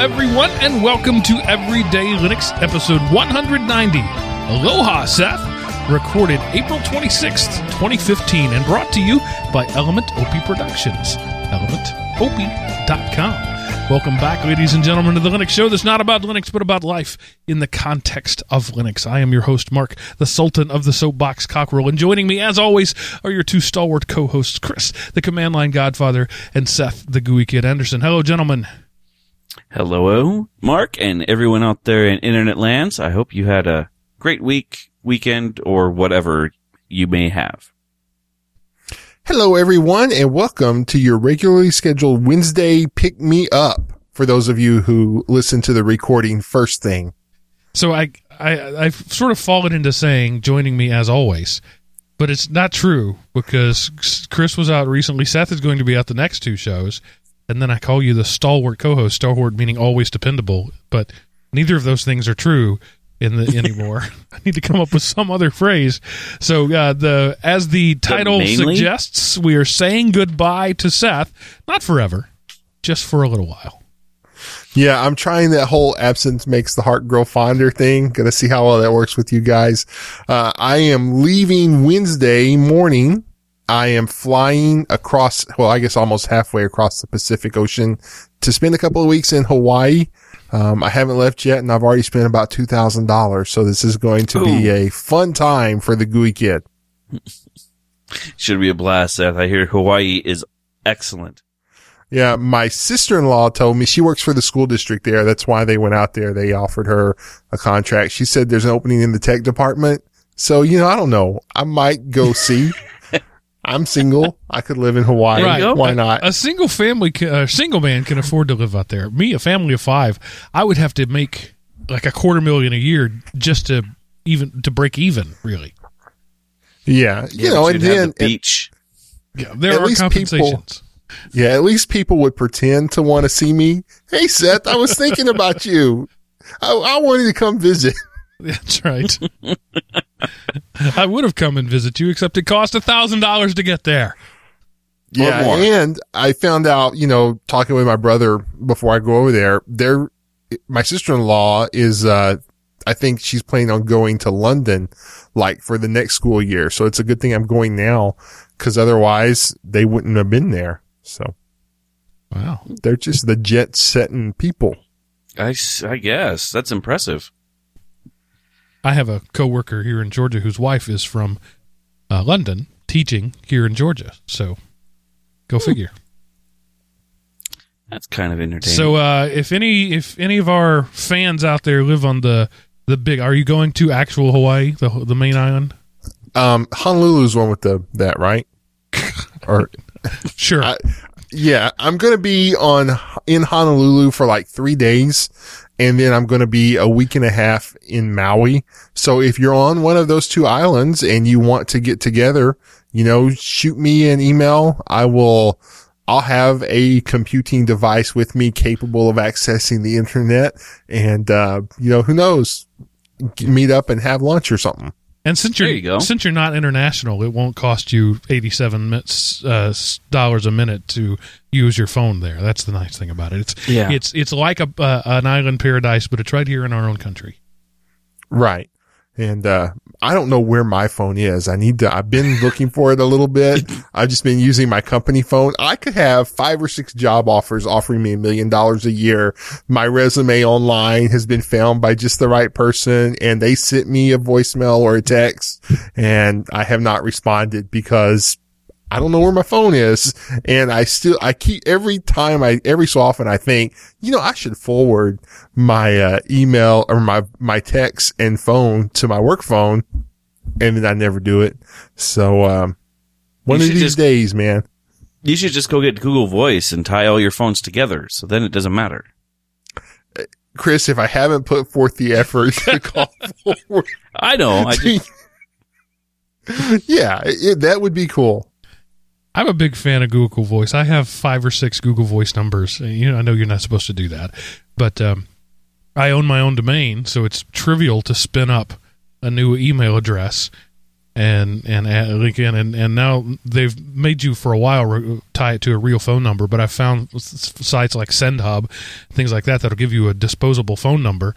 Everyone, and welcome to Everyday Linux, episode 190. Aloha, Seth. Recorded April 26th, 2015, and brought to you by Element OP Productions. ElementOP.com. Welcome back, ladies and gentlemen, to the Linux Show that's not about Linux, but about life in the context of Linux. I am your host, Mark, the Sultan of the Soapbox Cockerel, and joining me, as always, are your two stalwart co hosts, Chris, the Command Line Godfather, and Seth, the GUI Kid Anderson. Hello, gentlemen. Hello, Mark, and everyone out there in internet lands. I hope you had a great week, weekend, or whatever you may have. Hello, everyone, and welcome to your regularly scheduled Wednesday Pick Me Up. For those of you who listen to the recording first thing, So I, I, I've sort of fallen into saying joining me as always, but it's not true because Chris was out recently. Seth is going to be out the next two shows, and then I call you the stalwart co-host. Stalwart meaning always dependable, but neither of those things are true in the anymore. I need to come up with some other phrase. So uh, the as the title mainly? suggests, we are saying goodbye to Seth, not forever, just for a little while. yeah, I'm trying that whole absence makes the heart grow fonder thing. Gonna see how well that works with you guys. Uh, I am leaving Wednesday morning. I am flying across, well, I guess almost halfway across the Pacific Ocean to spend a couple of weeks in Hawaii. Um, I haven't left yet and I've already spent about $2,000. So this is going to be a fun time for the GUI kid. Should be a blast, Seth. I hear Hawaii is excellent. Yeah, my sister-in-law told me she works for the school district there. That's why they went out there. They offered her a contract. She said there's an opening in the tech department. So, you know, I don't know. I might go see. I'm single. I could live in Hawaii. Right. Uh, Why not? A single family, a single man can afford to live out there. Me, a family of five, I would have to make like a quarter million a year just to even to break even. Really, Yeah. You know, and then, the beach. yeah, there At are least people- compensations. yeah, at least people would pretend to want to see me. Hey, Seth, I was thinking about you. I, I wanted to come visit. That's right. I would have come and visit you, except it cost a thousand dollars to get there. Yeah, more. and I found out, you know, talking with my brother before I go over there, there, my sister-in-law is, uh, I think she's planning on going to London, like for the next school year. So it's a good thing I'm going now, because otherwise they wouldn't have been there. So Wow. they're just the jet-setting people. I, I guess that's impressive. I have a coworker here in Georgia whose wife is from uh, London teaching here in Georgia. So go figure. That's kind of entertaining. So uh, if any if any of our fans out there live on the the big, are you going to actual Hawaii, the the main island? Um, Honolulu's one with the, that, right? or, Sure. I- yeah, I'm going to be on, in Honolulu for like three days. And then I'm going to be a week and a half in Maui. So if you're on one of those two islands and you want to get together, you know, shoot me an email. I will, I'll have a computing device with me capable of accessing the internet. And, uh, you know, who knows? Meet up and have lunch or something. And since you're you go. since you're not international, it won't cost you eighty seven uh, dollars a minute to use your phone there. That's the nice thing about it. It's Yeah. it's it's like a uh, an island paradise, but it's right here in our own country. Right. And, uh, I don't know where my phone is. I need to, I've been looking for it a little bit. I've just been using my company phone. I could have five or six job offers offering me a million dollars a year. My resume online has been found by just the right person and they sent me a voicemail or a text and I have not responded because I don't know where my phone is. And I still, I keep every time I, every so often I think, you know, I should forward my, uh, email or my, my text and phone to my work phone. And then I never do it. So, um, one You of these just- days, man. you should just go get Google Voice and tie all your phones together, so then it doesn't matter. Chris, if I haven't put forth the effort to call forward, I know. I just, yeah, it, that would be cool. I'm a big fan of Google Voice. I have five or six Google Voice numbers. You know, I know you're not supposed to do that, but um, I own my own domain, so it's trivial to spin up a new email address and and link in, and and now they've made you for a while re- tie it to a real phone number. But I found sites like SendHub, things like that that'll give you a disposable phone number.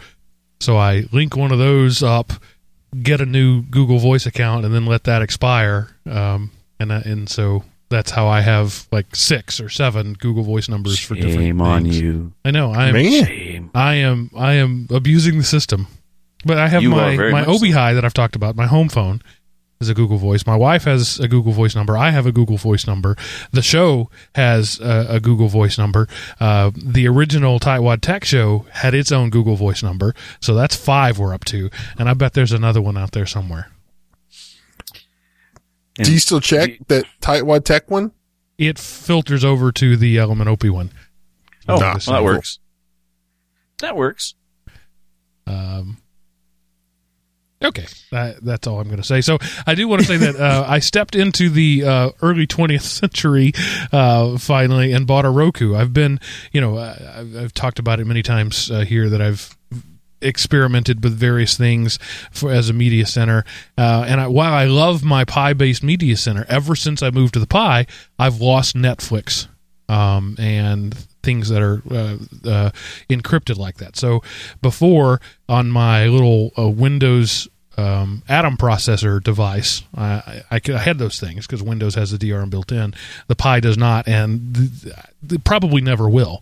So I link one of those up, get a new Google Voice account, and then let that expire. Um, and I, and so that's how I have like six or seven Google Voice numbers for different. Shame on things. you. I know. I am. Man. I am. I am abusing the system. But I have You my my much so. Obihai that I've talked about. My home phone is a Google Voice. My wife has a Google Voice number. I have a Google Voice number. The show has a, a Google Voice number. Uh, the original Tightwad Tech Show had its own Google Voice number. So that's five we're up to, and I bet there's another one out there somewhere. And Do you still check you- that Tightwad Tech one? It filters over to the Element OP one. Oh, Nah, well, that works. That works. Um, okay, that, that's all I'm going to say. So I do want to say that uh, I stepped into the uh, early 20th century uh, finally and bought a Roku. I've been, you know, uh, I've, I've talked about it many times uh, here that I've experimented with various things for as a media center. Uh, and I, while I love my Pi based media center, ever since I moved to the Pi, I've lost Netflix um, and things that are uh, uh, encrypted like that. So before on my little uh, Windows um, Atom processor device, I, I, I had those things because Windows has the DRM built in. The Pi does not, and th- th- probably never will.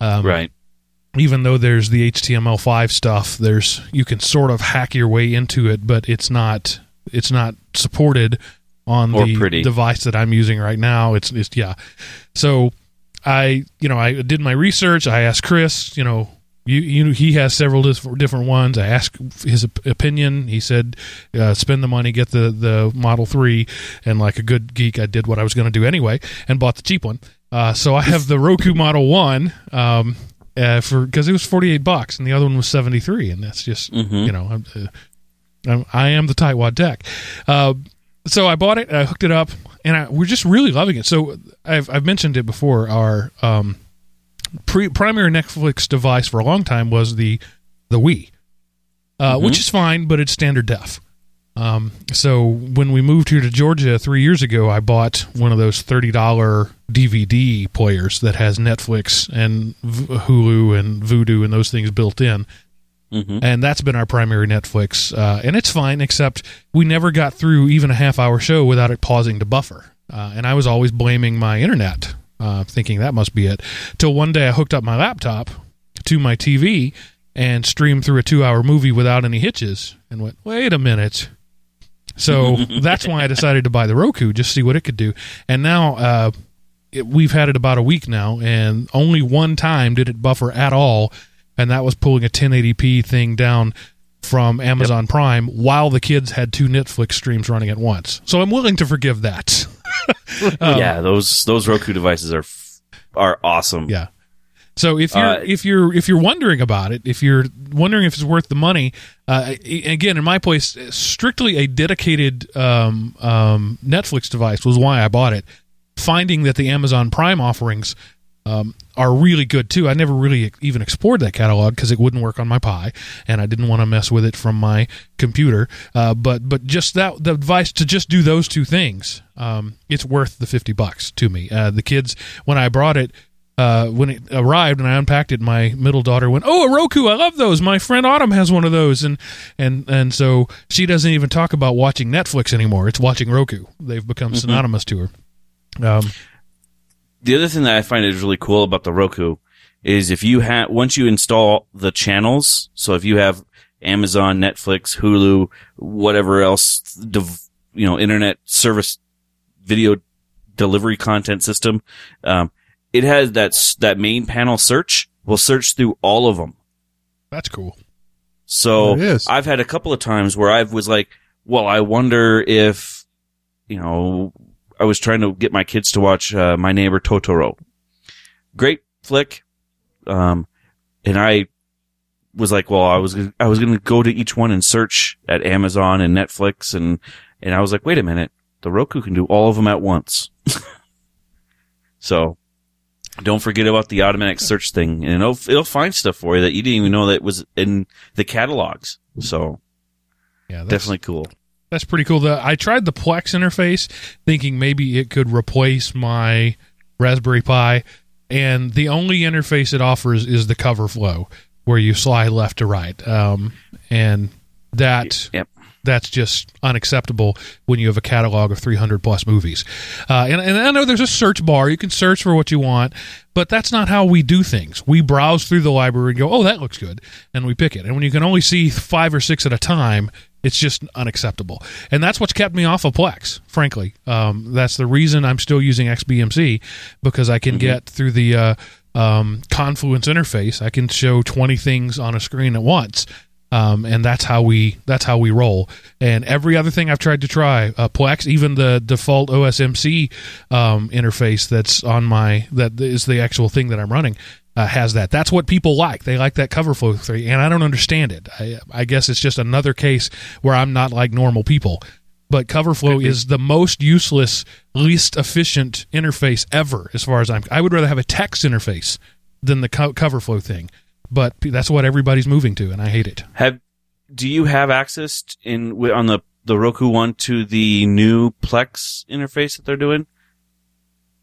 Um, right. Even though there's the HTML5 stuff, there's you can sort of hack your way into it, but it's not it's not supported on Or the pretty. device that I'm using right now. It's it's yeah. So I you know I did my research. I asked Chris, you know. You, you, he has several different ones. I asked his opinion. He said, uh, "Spend the money, get the the Model Three." And like a good geek, I did what I was going to do anyway, and bought the cheap one. Uh, so I have the Roku Model One, um, uh, for because it was forty eight bucks, and the other one was seventy three, and that's just Mhm. you know I'm, uh, I'm, I am the tightwad tech. Uh, so I bought it, I hooked it up, and I, we're just really loving it. So I've I've mentioned it before. Our um, pre- primary Netflix device for a long time was the the Wii, uh, which is fine, but it's standard def. Um, so when we moved here to Georgia three years ago, I bought one of those thirty dollar DVD players that has Netflix and v- Hulu and Vudu and those things built in, hmm and that's been our primary Netflix. Uh, and it's fine, except we never got through even a half hour show without it pausing to buffer. Uh, and I was always blaming my internet, uh, thinking that must be it. Till one day I hooked up my laptop to my TV and streamed through a two hour movie without any hitches and went, wait a minute. So that's why I decided to buy the Roku, just see what it could do. And now uh, it, we've had it about a week now, and only one time did it buffer at all, and that was pulling a 1080p thing down from Amazon Prime while the kids had two Netflix streams running at once. So I'm willing to forgive that. Um, yeah, those those Roku devices are f- are awesome. Yeah. So if you're Uh, if you're if you're wondering about it, if you're wondering if it's worth the money, uh, again, in my place, strictly a dedicated um, um, Netflix device was why I bought it. Finding that the Amazon Prime offerings um, are really good too. I never really even explored that catalog because it wouldn't work on my Pi, and I didn't want to mess with it from my computer. Uh, but but just that the advice to just do those two things, um, it's worth the fifty bucks to me. Uh, the kids when I brought it. Uh, when it arrived and I unpacked it, my middle daughter went, "Oh, a Roku! I love those. My friend Autumn has one of those." And and and so she doesn't even talk about watching Netflix anymore. It's watching Roku. They've become synonymous to her. Um, The other thing that I find is really cool about the Roku is if you have once you install the channels, so if you have Amazon, Netflix, Hulu, whatever else, you know, internet service video delivery content system, um, it has that that main panel search will search through all of them. that's cool. So. I've had a couple of times where I was like, well, I wonder if, you know, I was trying to get my kids to watch uh, My Neighbor Totoro. Great flick. Um, and I was like, well, I was, I was going to go to each one and search at Amazon and Netflix. And, and I was like, wait a minute. The Roku can do all of them at once. so don't forget about the automatic search thing and it'll, it'll find stuff for you that you didn't even know that was in the catalogs. So Yeah, that's, definitely cool. That's pretty cool. The, I tried the Plex interface, thinking maybe it could replace my Raspberry Pi, and the only interface it offers is the cover flow, where you slide left to right, um, and that Yep. That's just unacceptable when you have a catalog of 300 plus movies. Uh, and, and I know there's a search bar. You can search for what you want, but that's not how we do things. We browse through the library and go, oh, that looks good. And we pick it. And when you can only see five or six at a time, it's just unacceptable. And that's what's kept me off of Plex, frankly. Um, that's the reason I'm still using XBMC because I can get through the uh, um, Confluence interface, I can show 20 things on a screen at once um, and that's how we that's how we roll. And every other thing I've tried to try, uh, Plex, even the default OSMC um, interface that's on my that is the actual thing that I'm running. Uh, has that. That's what people like. They like that cover flow three, and I don't understand it. I, I guess it's just another case where I'm not like normal people. But CoverFlow is the most useless, least efficient interface ever, as far as I'm. I would rather have a text interface than the co- CoverFlow thing. But that's what everybody's moving to, and I hate it. Have do you have access in on the the Roku one to the new Plex interface that they're doing?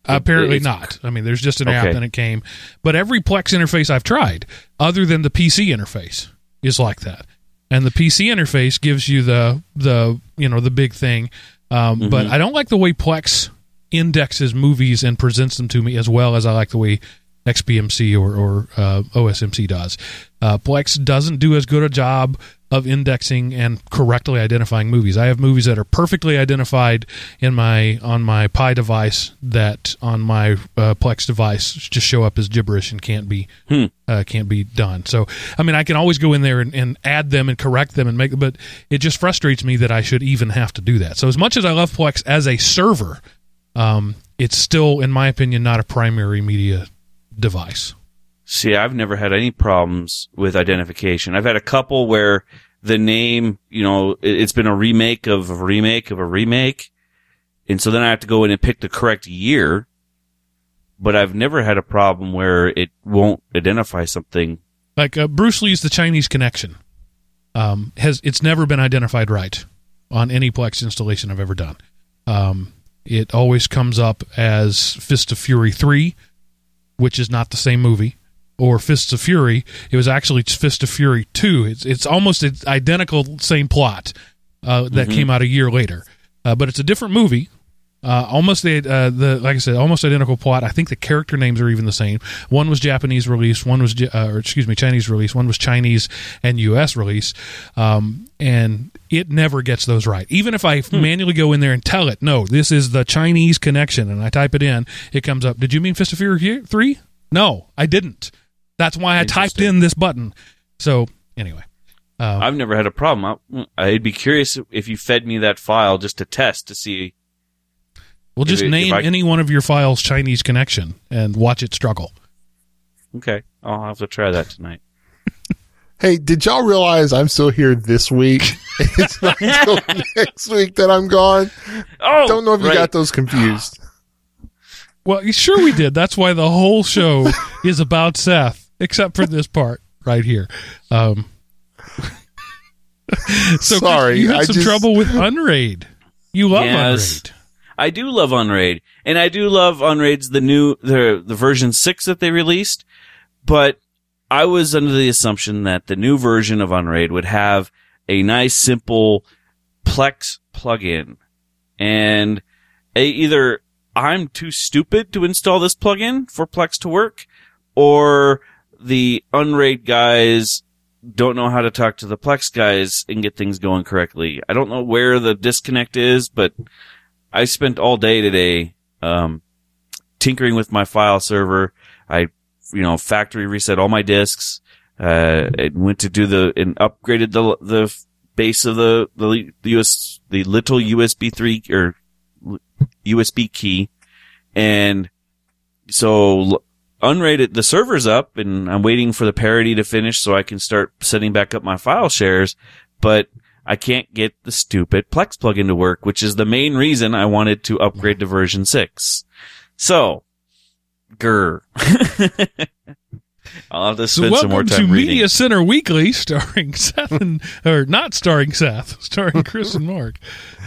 Apparently it's- not. I mean, there's just an app Okay. and it came. But every Plex interface I've tried, other than the PC interface, is like that. And the PC interface gives you the the you know the big thing. Um, But I don't like the way Plex indexes movies and presents them to me as well as I like the way XBMC or, or uh, OSMC does. Uh, Plex doesn't do as good a job of indexing and correctly identifying movies. I have movies that are perfectly identified in my on my Pi device that on my uh, Plex device just show up as gibberish and can't be uh, can't be done. So I mean, I can always go in there and, and add them and correct them and make, but it just frustrates me that I should even have to do that. So as much as I love Plex as a server, um, it's still, in my opinion, not a primary media device. See, I've never had any problems with identification. I've had a couple where the name, you know, it- it's been a remake of a remake of a remake. And so then I have to go in and pick the correct year. But I've never had a problem where it won't identify something. Like uh, Bruce Lee's The Chinese Connection um, has it's never been identified right on any Plex installation I've ever done. Um, it always comes up as Fist of Fury three, which is not the same movie, or Fists of Fury. It was actually Fist of Fury two. It's it's almost identical same plot uh, that came out a year later, uh, but it's a different movie. Uh, almost the uh, the like I said, almost identical plot. I think the character names are even the same. One was Japanese release, one was uh, or excuse me Chinese release, one was Chinese and U.S. release, um, and it never gets those right. Even if I manually go in there and tell it, no, this is the Chinese connection, and I type it in, it comes up. Did you mean Fist of Fury three? No, I didn't. That's why I typed in this button. So anyway, uh, I've never had a problem. I, I'd be curious if you fed me that file just to test to see. We'll just if name I- any one of your files Chinese connection and watch it struggle. Okay, I'll have to try that tonight. Hey, did y'all realize I'm still here this week? it's not until next week that I'm gone. Oh, Don't know if you right. got those confused. Well, sure we did. That's why the whole show is about Seth, except for this part right here. Um, so Sorry, you had I some just- trouble with Unraid. You love Yes. Unraid. I do love Unraid, and I do love Unraid's the new the the version six that they released. But I was under the assumption that the new version of Unraid would have a nice, simple Plex plugin, and a, either I'm too stupid to install this plugin for Plex to work, or the Unraid guys don't know how to talk to the Plex guys and get things going correctly. I don't know where the disconnect is, but I spent all day today um, tinkering with my file server. I, you know, factory reset all my disks. Uh, and went to do the and upgraded the the base of the the, the US the little USB three or USB key, and so Unraid the server's up, and I'm waiting for the parity to finish so I can start setting back up my file shares, but. I can't get the stupid Plex plugin to work, which is the main reason I wanted to upgrade to version 6. So, grr. I'll have to So spend some more time to reading. Media Center Weekly, starring Seth and or not starring Seth, starring Chris and Mark.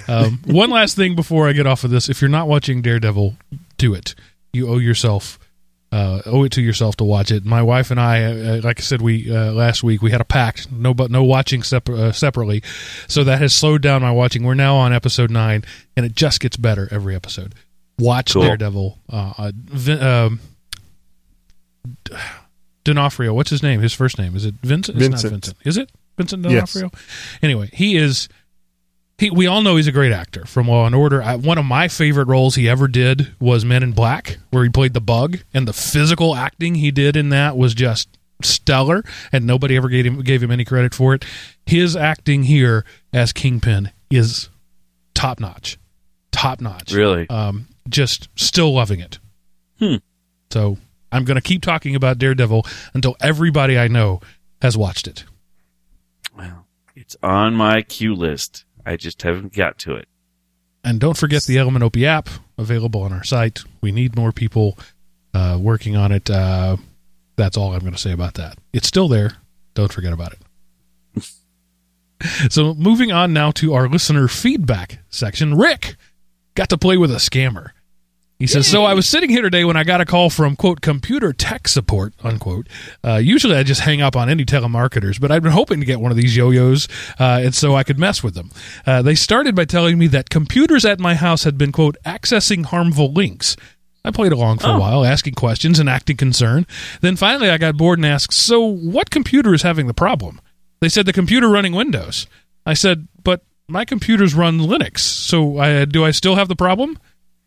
Um, one last thing before I get off of this: if you're not watching Daredevil, do it. You owe yourself, uh, owe it to yourself to watch it. My wife and I, uh, like I said, we uh, last week we had a pact, no but no watching separ- uh, separately, so that has slowed down my watching. We're now on episode nine, and it just gets better every episode. Watch Cool. Daredevil. Uh, uh, Vin- um, D'Onofrio. What's his name? His first name is it Vincent? It's not Vincent. Vincent. Is it Vincent Yes. Anyway, he is. He, we all know he's a great actor from Law and Order. I, one of my favorite roles he ever did was Men in Black, where he played the Bug, and the physical acting he did in that was just stellar, and nobody ever gave him gave him any credit for it. His acting here as Kingpin is top notch, top notch Really? um, just still loving it. Hmm. So I'm going to keep talking about Daredevil until everybody I know has watched it. Well, it's on my queue list. I just haven't got to it. And don't forget the Element OP app available on our site. We need more people uh, working on it. Uh, that's all I'm going to say about that. It's still there. Don't forget about it. so moving on now to our listener feedback section. Rick got to play with a scammer. He says, "So I was sitting here today when I got a call from quote computer tech support unquote. Uh, usually I just hang up on any telemarketers, but I've been hoping to get one of these yo-yos, uh, and so I could mess with them. Uh, they started by telling me that computers at my house had been quote accessing harmful links." I played along for a Oh. while, asking questions and acting concerned. Then finally, I got bored and asked, "So what computer is having the problem?" They said the computer running Windows. I said, "But my computers run Linux, so I, do I still have the problem?"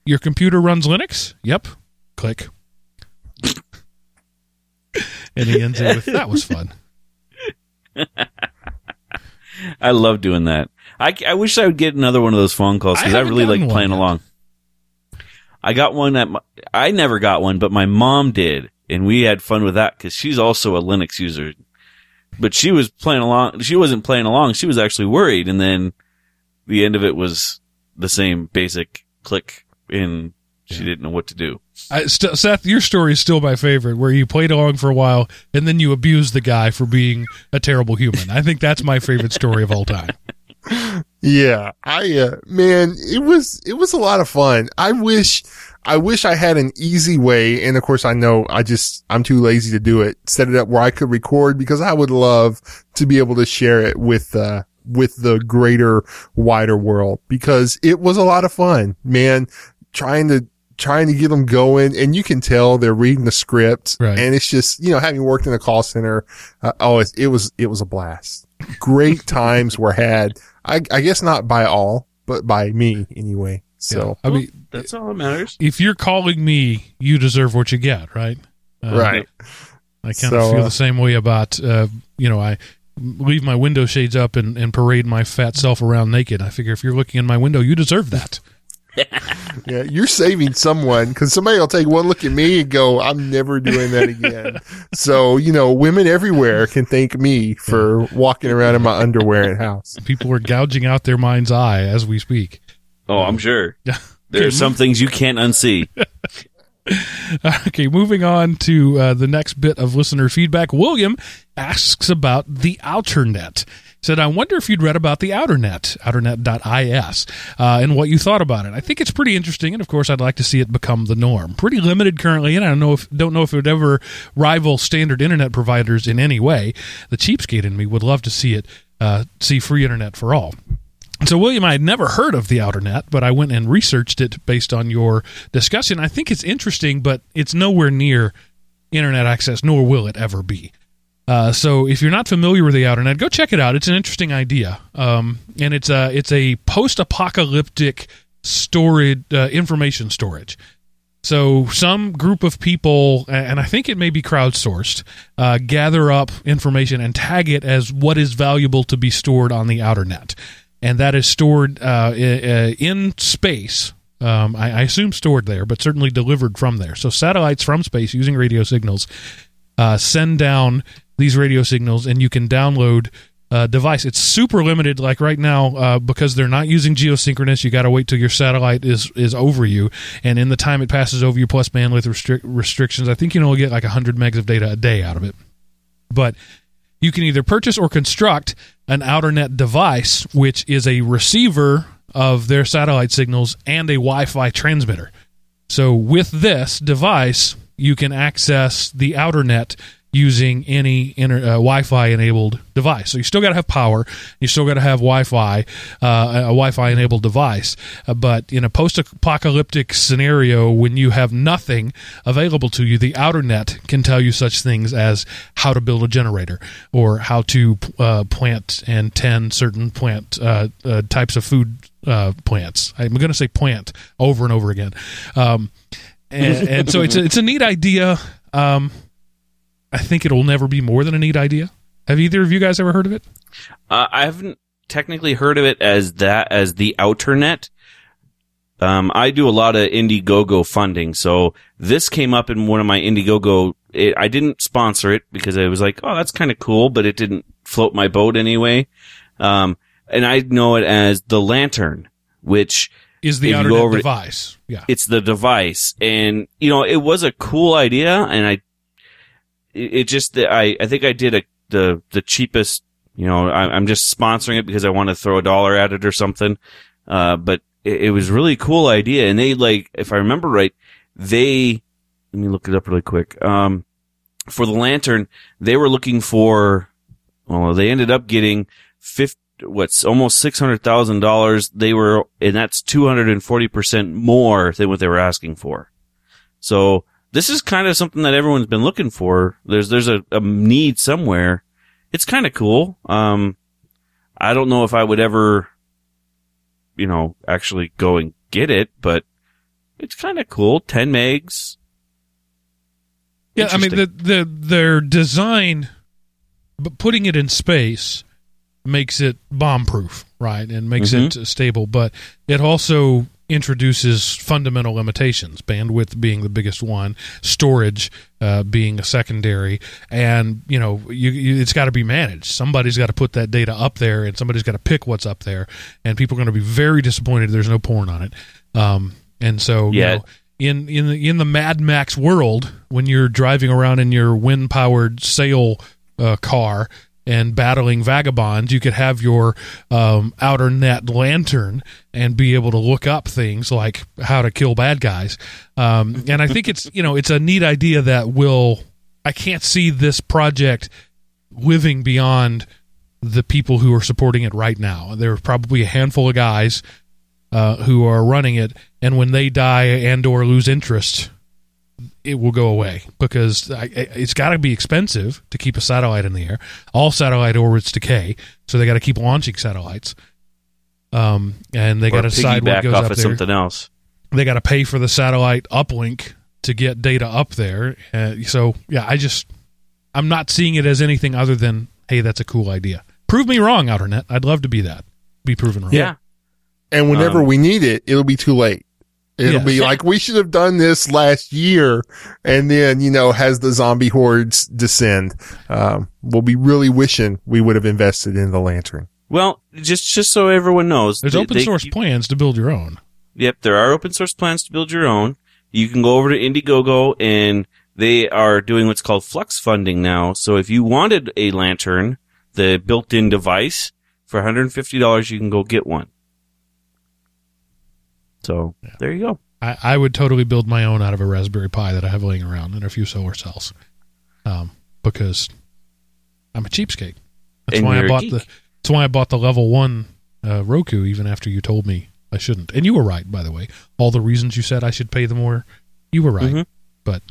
Your computer runs Linux? Yep. Click. and he ends it with that was fun. I love doing that. I, I wish I would get another one of those phone calls because I I, really like playing yet. along. I got one that my, I never got one, but my mom did, and we had fun with that because she's also a Linux user. But she was playing along. She wasn't playing along. She was actually worried, and then the end of it was the same basic click, and she Yeah. didn't know what to do. I, st- Seth, your story is still my favorite, where you played along for a while and then you abused the guy for being a terrible human. I think that's my favorite story of all time. Yeah, I uh, man, it was it was a lot of fun. I wish I wish I had an easy way, and of course I know I just I'm too lazy to do it. Set it up where I could record because I would love to be able to share it with uh with the greater wider world because it was a lot of fun, man. Trying to trying to get them going, and you can tell they're reading the script, Right. and it's just you know having worked in a call center, uh, oh it, it was it was a blast. Great times were had. I, I guess not by all, but by me anyway. So I mean, That's all that matters. if you're calling me, you deserve what you get, right? Uh, right, I kind of So, feel uh, the same way about, uh, you know, I leave my window shades up and, and parade my fat self around naked. I figure if you're looking in my window, you deserve that. Yeah, you're saving someone because somebody will take one look at me and go, "I'm never doing that again." so you know, women everywhere can thank me for walking around in my underwear at house. People are gouging out their mind's eye as we speak. Oh, I'm sure. Yeah. There are some things you can't unsee. Okay, moving on to uh, the next bit of listener feedback. William asks about the Outernet. Said, I wonder if you'd read about the Outernet, outernet.is, uh, and what you thought about it. I think it's pretty interesting, and of course, I'd like to see it become the norm. Pretty limited currently, and I don't know if don't know if it would ever rival standard internet providers in any way. The cheapskate in me would love to see it uh, see free internet for all. So, William, I had never heard of the Outernet, but I went and researched it based on your discussion. I think it's interesting, but it's nowhere near internet access, nor will it ever be. Uh, so, if you're not familiar with the Outer Net, go check it out. It's an interesting idea, um, and it's a it's a post-apocalyptic storage uh, information storage. So some group of people, and I think it may be crowdsourced, uh, gather up information and tag it as what is valuable to be stored on the outer net, and that is stored uh, uh, in space. Um, I, I assume stored there, but certainly delivered from there. So satellites from space using radio signals uh, send down these radio signals, and you can download uh, device. It's super limited. Like right now, uh, because they're not using geosynchronous, you got to wait till your satellite is is over you, and in the time it passes over you, plus bandwidth restric- restrictions, I think you only get like 100 megs of data a day out of it. But you can either purchase or construct an outer net device, which is a receiver of their satellite signals and a Wi-Fi transmitter. So with this device, you can access the outer net using any inter, uh, Wi-Fi enabled device. So you still got to have power. You still got to have Wi-Fi, uh, a Wi-Fi enabled device. Uh, but in a post-apocalyptic scenario, when you have nothing available to you, the outer net can tell you such things as how to build a generator or how to uh, plant and tend certain plant uh, uh, types of food plants. I'm going to say plant over and over again. Um, and, and, so it's a, it's a neat idea. Um, I think it'll never be more than a neat idea. Have either of you guys ever heard of it? Uh, I haven't technically heard of it as that as the outer net. Um, I do a lot of Indiegogo funding, so this came up in one of my Indiegogo. It, I didn't sponsor it because I was like, "Oh, that's kind of cool," but it didn't float my boat anyway. Um, and I know it as the lantern, which is the outer device. Yeah, it's the device, and you know, it was a cool idea, and I it, just I I think I did a the the cheapest. You know, I, am just sponsoring it because I want to throw a dollar at it or something. Uh, but it, it was really cool idea, and they like, if I remember right, they let me look it up really quick. Um, for the lantern, they were looking for. Well, they ended up getting fifty what's almost six hundred thousand dollars. They were, and that's two hundred and forty percent more than what they were asking for. So this is kind of something that everyone's been looking for. There's there's a, a need somewhere. It's kind of cool. Um, I don't know if I would ever, you know, actually go and get it, but it's kind of cool. Ten megs. Yeah, I mean the the their design, but putting it in space makes it bomb proof, right, and makes mm-hmm. it stable. But it also introduces fundamental limitations, bandwidth being the biggest one, storage uh, being a secondary, and you know you, you, it's got to be managed. Somebody's got to put that data up there, and somebody's got to pick what's up there, and people are going to be very disappointed there's no porn on it. Um, and so yeah. You know, in in the in the Mad Max world, when you're driving around in your wind powered sail uh, car and battling vagabonds, you could have your um, outer net lantern and be able to look up things like how to kill bad guys. Um, and I think it's you know it's a neat idea that will. I can't see this project living beyond the people who are supporting it right now. There are probably a handful of guys uh, who are running it, and when they die and or lose interest, it will go away because it's got to be expensive to keep a satellite in the air. All satellite orbits decay, so they got to keep launching satellites. Um, and they got to decide what goes off up of there. something else. They got to pay for the satellite uplink to get data up there. Uh, so yeah, I just I'm not seeing it as anything other than hey, that's a cool idea. Prove me wrong, Outernet. I'd love to be that. Be proven wrong. Yeah. And whenever um, we need it, it'll be too late. It'll yes. be like, we should have done this last year. And then, you know, as the zombie hordes descend, um, we'll be really wishing we would have invested in the lantern. Well, just, just so everyone knows. There's they, open source they, plans to build your own. Yep. There are open source plans to build your own. You can go over to Indiegogo and they are doing what's called flux funding now. So if you wanted a lantern, the built-in device for $150, you can go get one. So yeah. there you go. I, I would totally build my own out of a Raspberry Pi that I have laying around and a few solar cells, um, because I'm a cheapskate. That's and why I bought the. That's why I bought the level one uh, Roku, even after you told me I shouldn't. And you were right, by the way. All the reasons you said I should pay the more, you were right. Mm-hmm. But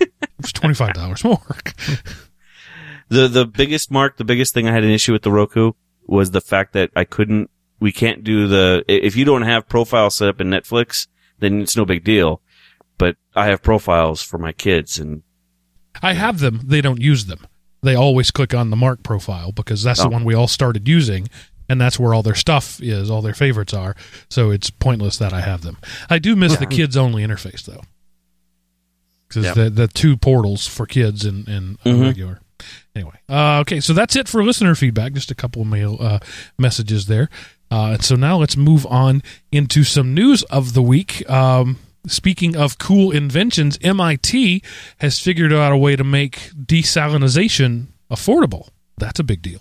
it was twenty five dollars more. the the biggest mark, the biggest thing I had an issue with the Roku was the fact that I couldn't we can't do the, if you don't have profiles set up in Netflix, then it's no big deal. But I have profiles for my kids and. I have them. They don't use them. They always click on the Mark profile because that's oh. the one we all started using and that's where all their stuff is, all their favorites are. So it's pointless that I have them. I do miss the kids only interface though, because the the two portals for kids and and mm-hmm. regular, Anyway, uh, okay, so that's it for listener feedback. Just a couple of mail uh, messages there. Uh, and so now let's move on into some news of the week. Um, speaking of cool inventions, MIT has figured out a way to make desalinization affordable. That's a big deal.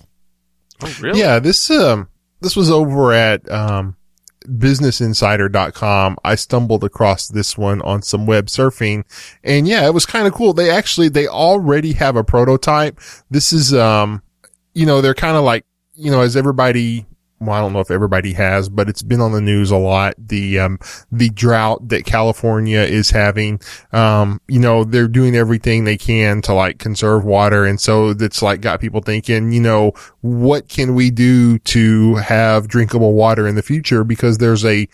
Oh, really? Yeah, this um this was over at um businessinsider.com. I stumbled across this one on some web surfing and yeah, it was kind of cool. They actually they already have a prototype. This is um you know, they're kind of like, you know, as everybody well, I don't know if everybody has, but it's been on the news a lot. The, um, the drought that California is having, um, you know, they're doing everything they can to like conserve water. And so that's like got people thinking, you know, what can we do to have drinkable water in the future? Because there's a,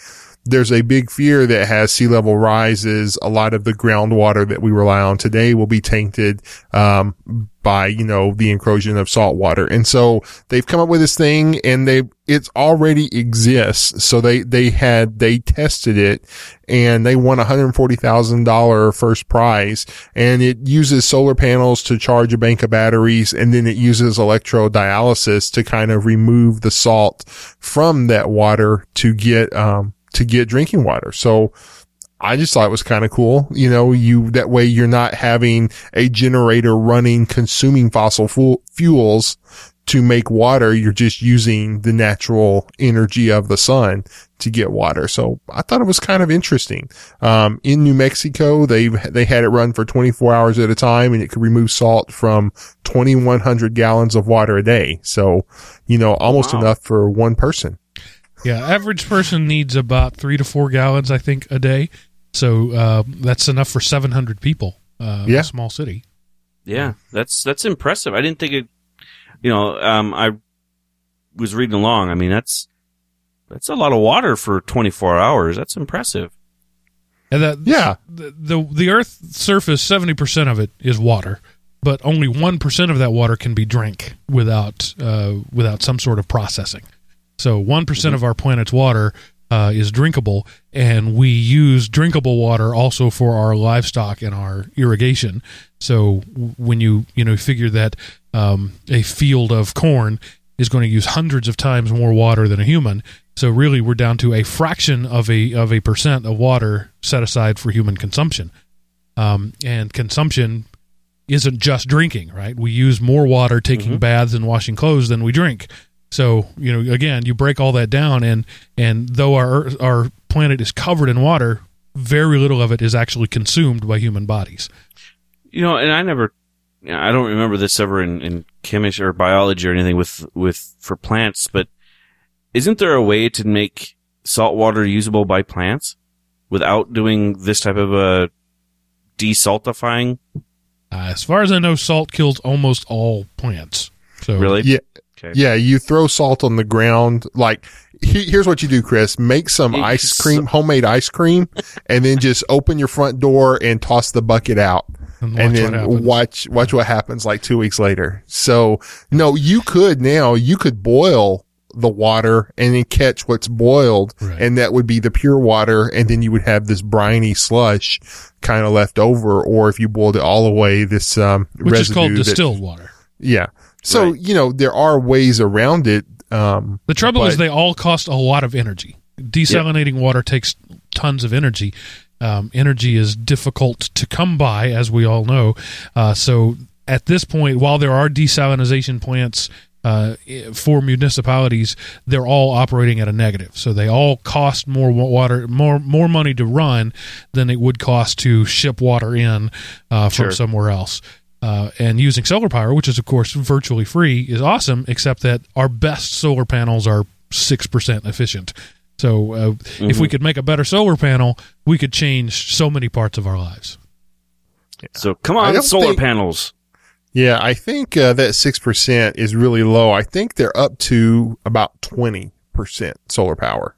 there's a big fear that has sea level rises, a lot of the groundwater that we rely on today will be tainted, um, by, you know, the incursion of salt water. And so they've come up with this thing and they, it already exists. So they, they had, they tested it and they won a $140,000 first prize and it uses solar panels to charge a bank of batteries and then it uses electrodialysis to kind of remove the salt from that water to get, um, to get drinking water. So I just thought it was kind of cool. You know, you, that way you're not having a generator running, consuming fossil fu- fuels to make water. You're just using the natural energy of the sun to get water. So I thought it was kind of interesting. Um, in New Mexico, they, they had it run for 24 hours at a time and it could remove salt from 2100 gallons of water a day. So, you know, almost Wow. enough for one person. Yeah, average person needs about three to four gallons, I think, a day. So uh, that's enough for 700 people. Uh, Yeah. a small city. Yeah, that's that's impressive. I didn't think it. You know, um, I was reading along. I mean, that's that's a lot of water for 24 hours. That's impressive. And that Yeah. the the, the Earth's surface, seventy percent of it is water, but only one percent of that water can be drank without uh, without some sort of processing. So one of our planet's water uh, is drinkable, and we use drinkable water also for our livestock and our irrigation. So when you you know figure that um, a field of corn is going to use hundreds of times more water than a human. So really, we're down to a fraction of a of a percent of water set aside for human consumption. Um, and consumption isn't just drinking, right? We use more water taking baths and washing clothes than we drink. So you know, again, you break all that down, and and though our our planet is covered in water, very little of it is actually consumed by human bodies. You know, and I never, I don't remember this ever in, in chemistry or biology or anything with, with, for plants, but isn't there a way to make salt water usable by plants without doing this type of a desaltifying? Uh, as far as I know, salt kills almost all plants. So Really? Yeah. Okay. Yeah, you throw salt on the ground. Like, he- here's what you do, Chris. Make some ice so- cream, homemade ice cream, and then just open your front door and toss the bucket out. and watch and then watch watch what happens like two weeks later. So no, you could now you could boil the water and then catch what's boiled, Right. and that would be the pure water, and then you would have this briny slush kind of left over, or if you boiled it all away, this um which is called residue that- distilled water. yeah. So Right. you know there are ways around it. Um, The trouble is they all cost a lot of energy. Desalinating water takes tons of energy. Um, energy is difficult to come by, as we all know. Uh, so at this point, while there are desalination plants uh, for municipalities, they're all operating at a negative. So they all cost more water, more more money to run than it would cost to ship water in uh, from Sure. somewhere else. Uh, and using solar power, which is of course virtually free, is awesome. Except that our best solar panels are six percent efficient. So uh, if we could make a better solar panel, we could change so many parts of our lives. So come on, solar think- panels. yeah, I think uh, that six percent is really low. I think they're up to about twenty percent solar power.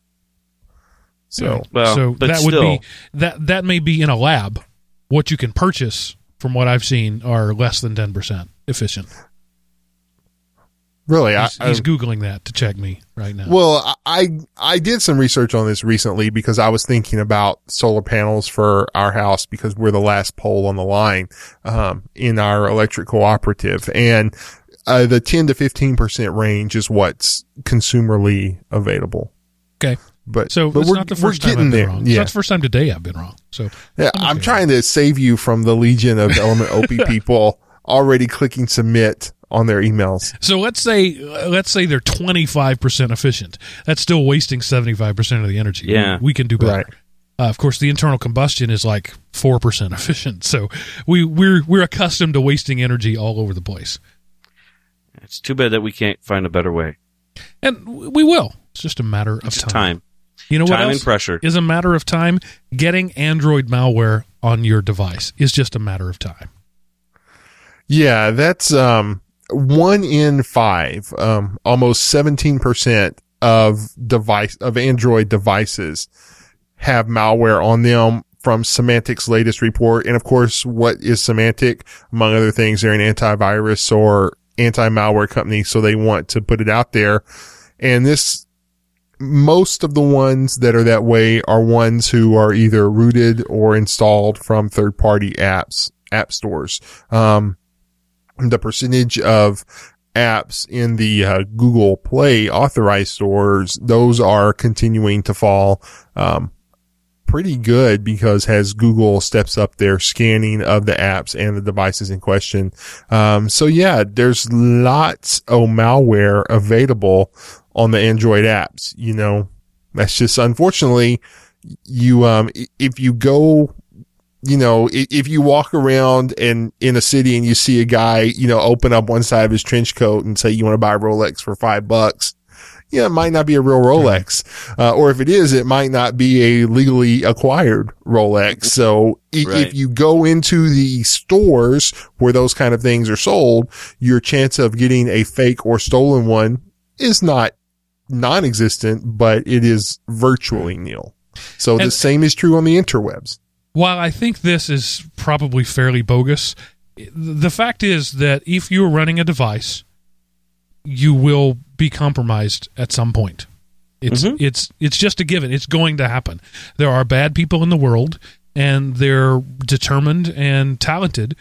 So Well, so but that would still, be that that may be in a lab. What you can purchase, from what I've seen, are less than ten percent efficient. Really, I, He's, he's googling that to check me right now. Well, I I did some research on this recently because I was thinking about solar panels for our house because we're the last pole on the line um, in our electric cooperative, and uh, the ten to fifteen percent range is what's consumerly available. Okay. But so but it's we're, not the first time getting I've been there. wrong. It's Yeah. not the first time today I've been wrong. So Yeah, I'm I'm trying to save you from the legion of Element OP people already clicking submit on their emails. So let's say uh, let's say they're 25% efficient. That's still wasting 75% of the energy. Yeah. We, we can do better. Right. Uh, of course, the internal combustion is like 4% efficient. So we we're we're accustomed to wasting energy all over the place. It's too bad that we can't find a better way. And we will. It's just a matter of time. time, You know what time else and pressure. is a matter of time? Getting Android malware on your device is just a matter of time. Yeah, that's um one in five, um almost seventeen percent of device of Android devices have malware on them from Symantec's latest report. And of course, what is Symantec? Among other things, they're an antivirus or anti-malware company, so they want to put it out there. And this most of the ones that are that way are ones who are either rooted or installed from third party apps, app stores. Um, the percentage of apps in the uh, Google Play authorized stores, those are continuing to fall, um, pretty good because as Google steps up their scanning of the apps and the devices in question. Um, so yeah, there's lots of malware available on the Android apps. You know, that's just unfortunately you, um, if you go you know, if you walk around and in a city and you see a guy, you know, open up one side of his trench coat and say, you want to buy a Rolex for five bucks. Yeah, it might not be a real Rolex. Uh, or if it is, it might not be a legally acquired Rolex. So i- Right. if you go into the stores where those kind of things are sold, your chance of getting a fake or stolen one is not non-existent, but it is virtually nil. So the same is true on the interwebs. While I think this is probably fairly bogus, the fact is that if you're running a device, you will be compromised at some point. It's Mhm. it's it's just a given. It's going to happen. There are bad people in the world, and they're determined and talented,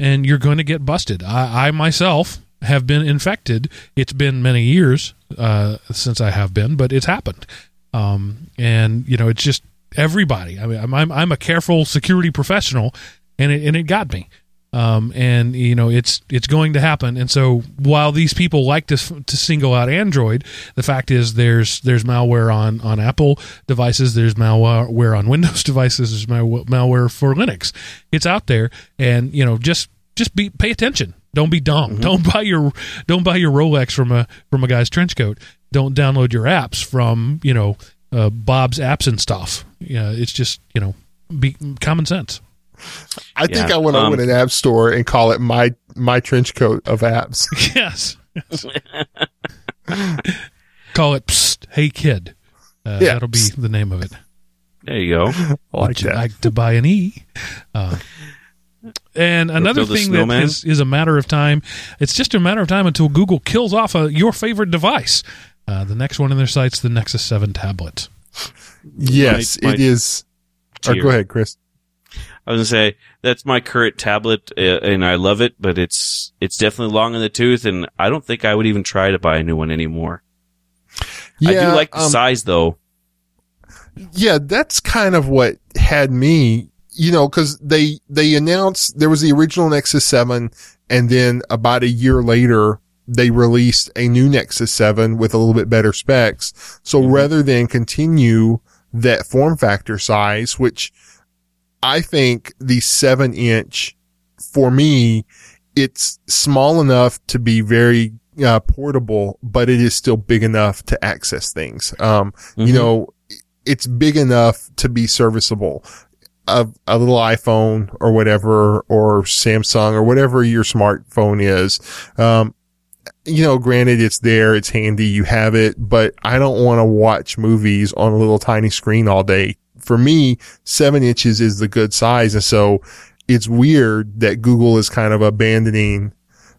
and you're going to get busted. I, I myself have been infected. It's been many years uh, since I have been, but it's happened. Um, and you know, it's just everybody. I mean, I'm I'm, I'm a careful security professional, and it and it got me. Um, and you know it's it's going to happen. And so while these people like to to single out Android, the fact is there's there's malware on on Apple devices, there's malware on Windows devices, there's malware for Linux. It's out there, and you know just just be pay attention. Don't be dumb. Don't buy your don't buy your Rolex from a from a guy's trench coat. Don't download your apps from you know uh, Bob's apps and stuff. Yeah, it's just you know be common sense. I think Yeah, I want to um, open an app store and call it my my trench coat of apps. yes. Call it Psst, Hey Kid. Uh, Yeah, That'll be psst. the name of it. There you go. I like Would you like to buy an E? Uh, and another thing that is, is a matter of time. It's just a matter of time until Google kills off a, your favorite device. Uh, the next one in their sights, the Nexus 7 tablet. yes, my- it is. Or go ahead, Chris. I was gonna say that's my current tablet, uh, and I love it, but it's it's definitely long in the tooth, and I don't think I would even try to buy a new one anymore. I do like the um, size though. yeah, that's kind of what had me, you know, cause they, they announced there was the original Nexus 7 and then about a year later, they released a new Nexus 7 with a little bit better specs. So Mhm. rather than continue that form factor size, which I think the seven inch for me, it's small enough to be very uh, portable, but it is still big enough to access things. Um, you Mhm. know, it's big enough to be serviceable. A, a little iPhone or whatever, or Samsung or whatever your smartphone is. Um, you know, granted it's there, it's handy, you have it, but I don't want to watch movies on a little tiny screen all day. For me, seven inches is the good size. And so it's weird that Google is kind of abandoning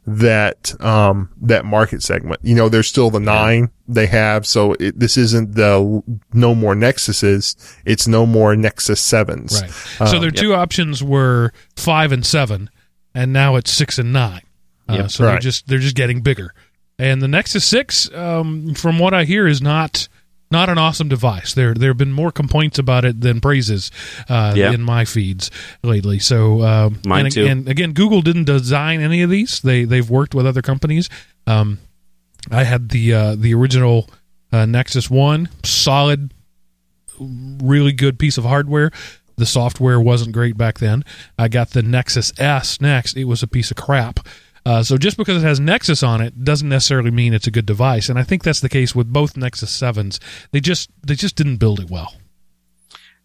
that um that market segment. You know, there's still the nine they have, so it, this isn't the no more Nexuses. It's no more Nexus sevens. Right. so Um, their two options were five and seven, and now it's six and nine. Uh, Yep. so they're just they're just getting bigger. And the Nexus Six, um, from what I hear, is not not an awesome device. There there have been more complaints about it than praises uh, Yeah. in my feeds lately. So um, Mine and, too. And again, Google didn't design any of these. They they've worked with other companies. Um, I had the uh, the original uh, Nexus One, solid, really good piece of hardware. The software wasn't great back then. I got the Nexus S next. It was a piece of crap. Uh, so just because it has Nexus on it doesn't necessarily mean it's a good device, and I think that's the case with both Nexus Sevens. They just they just didn't build it well.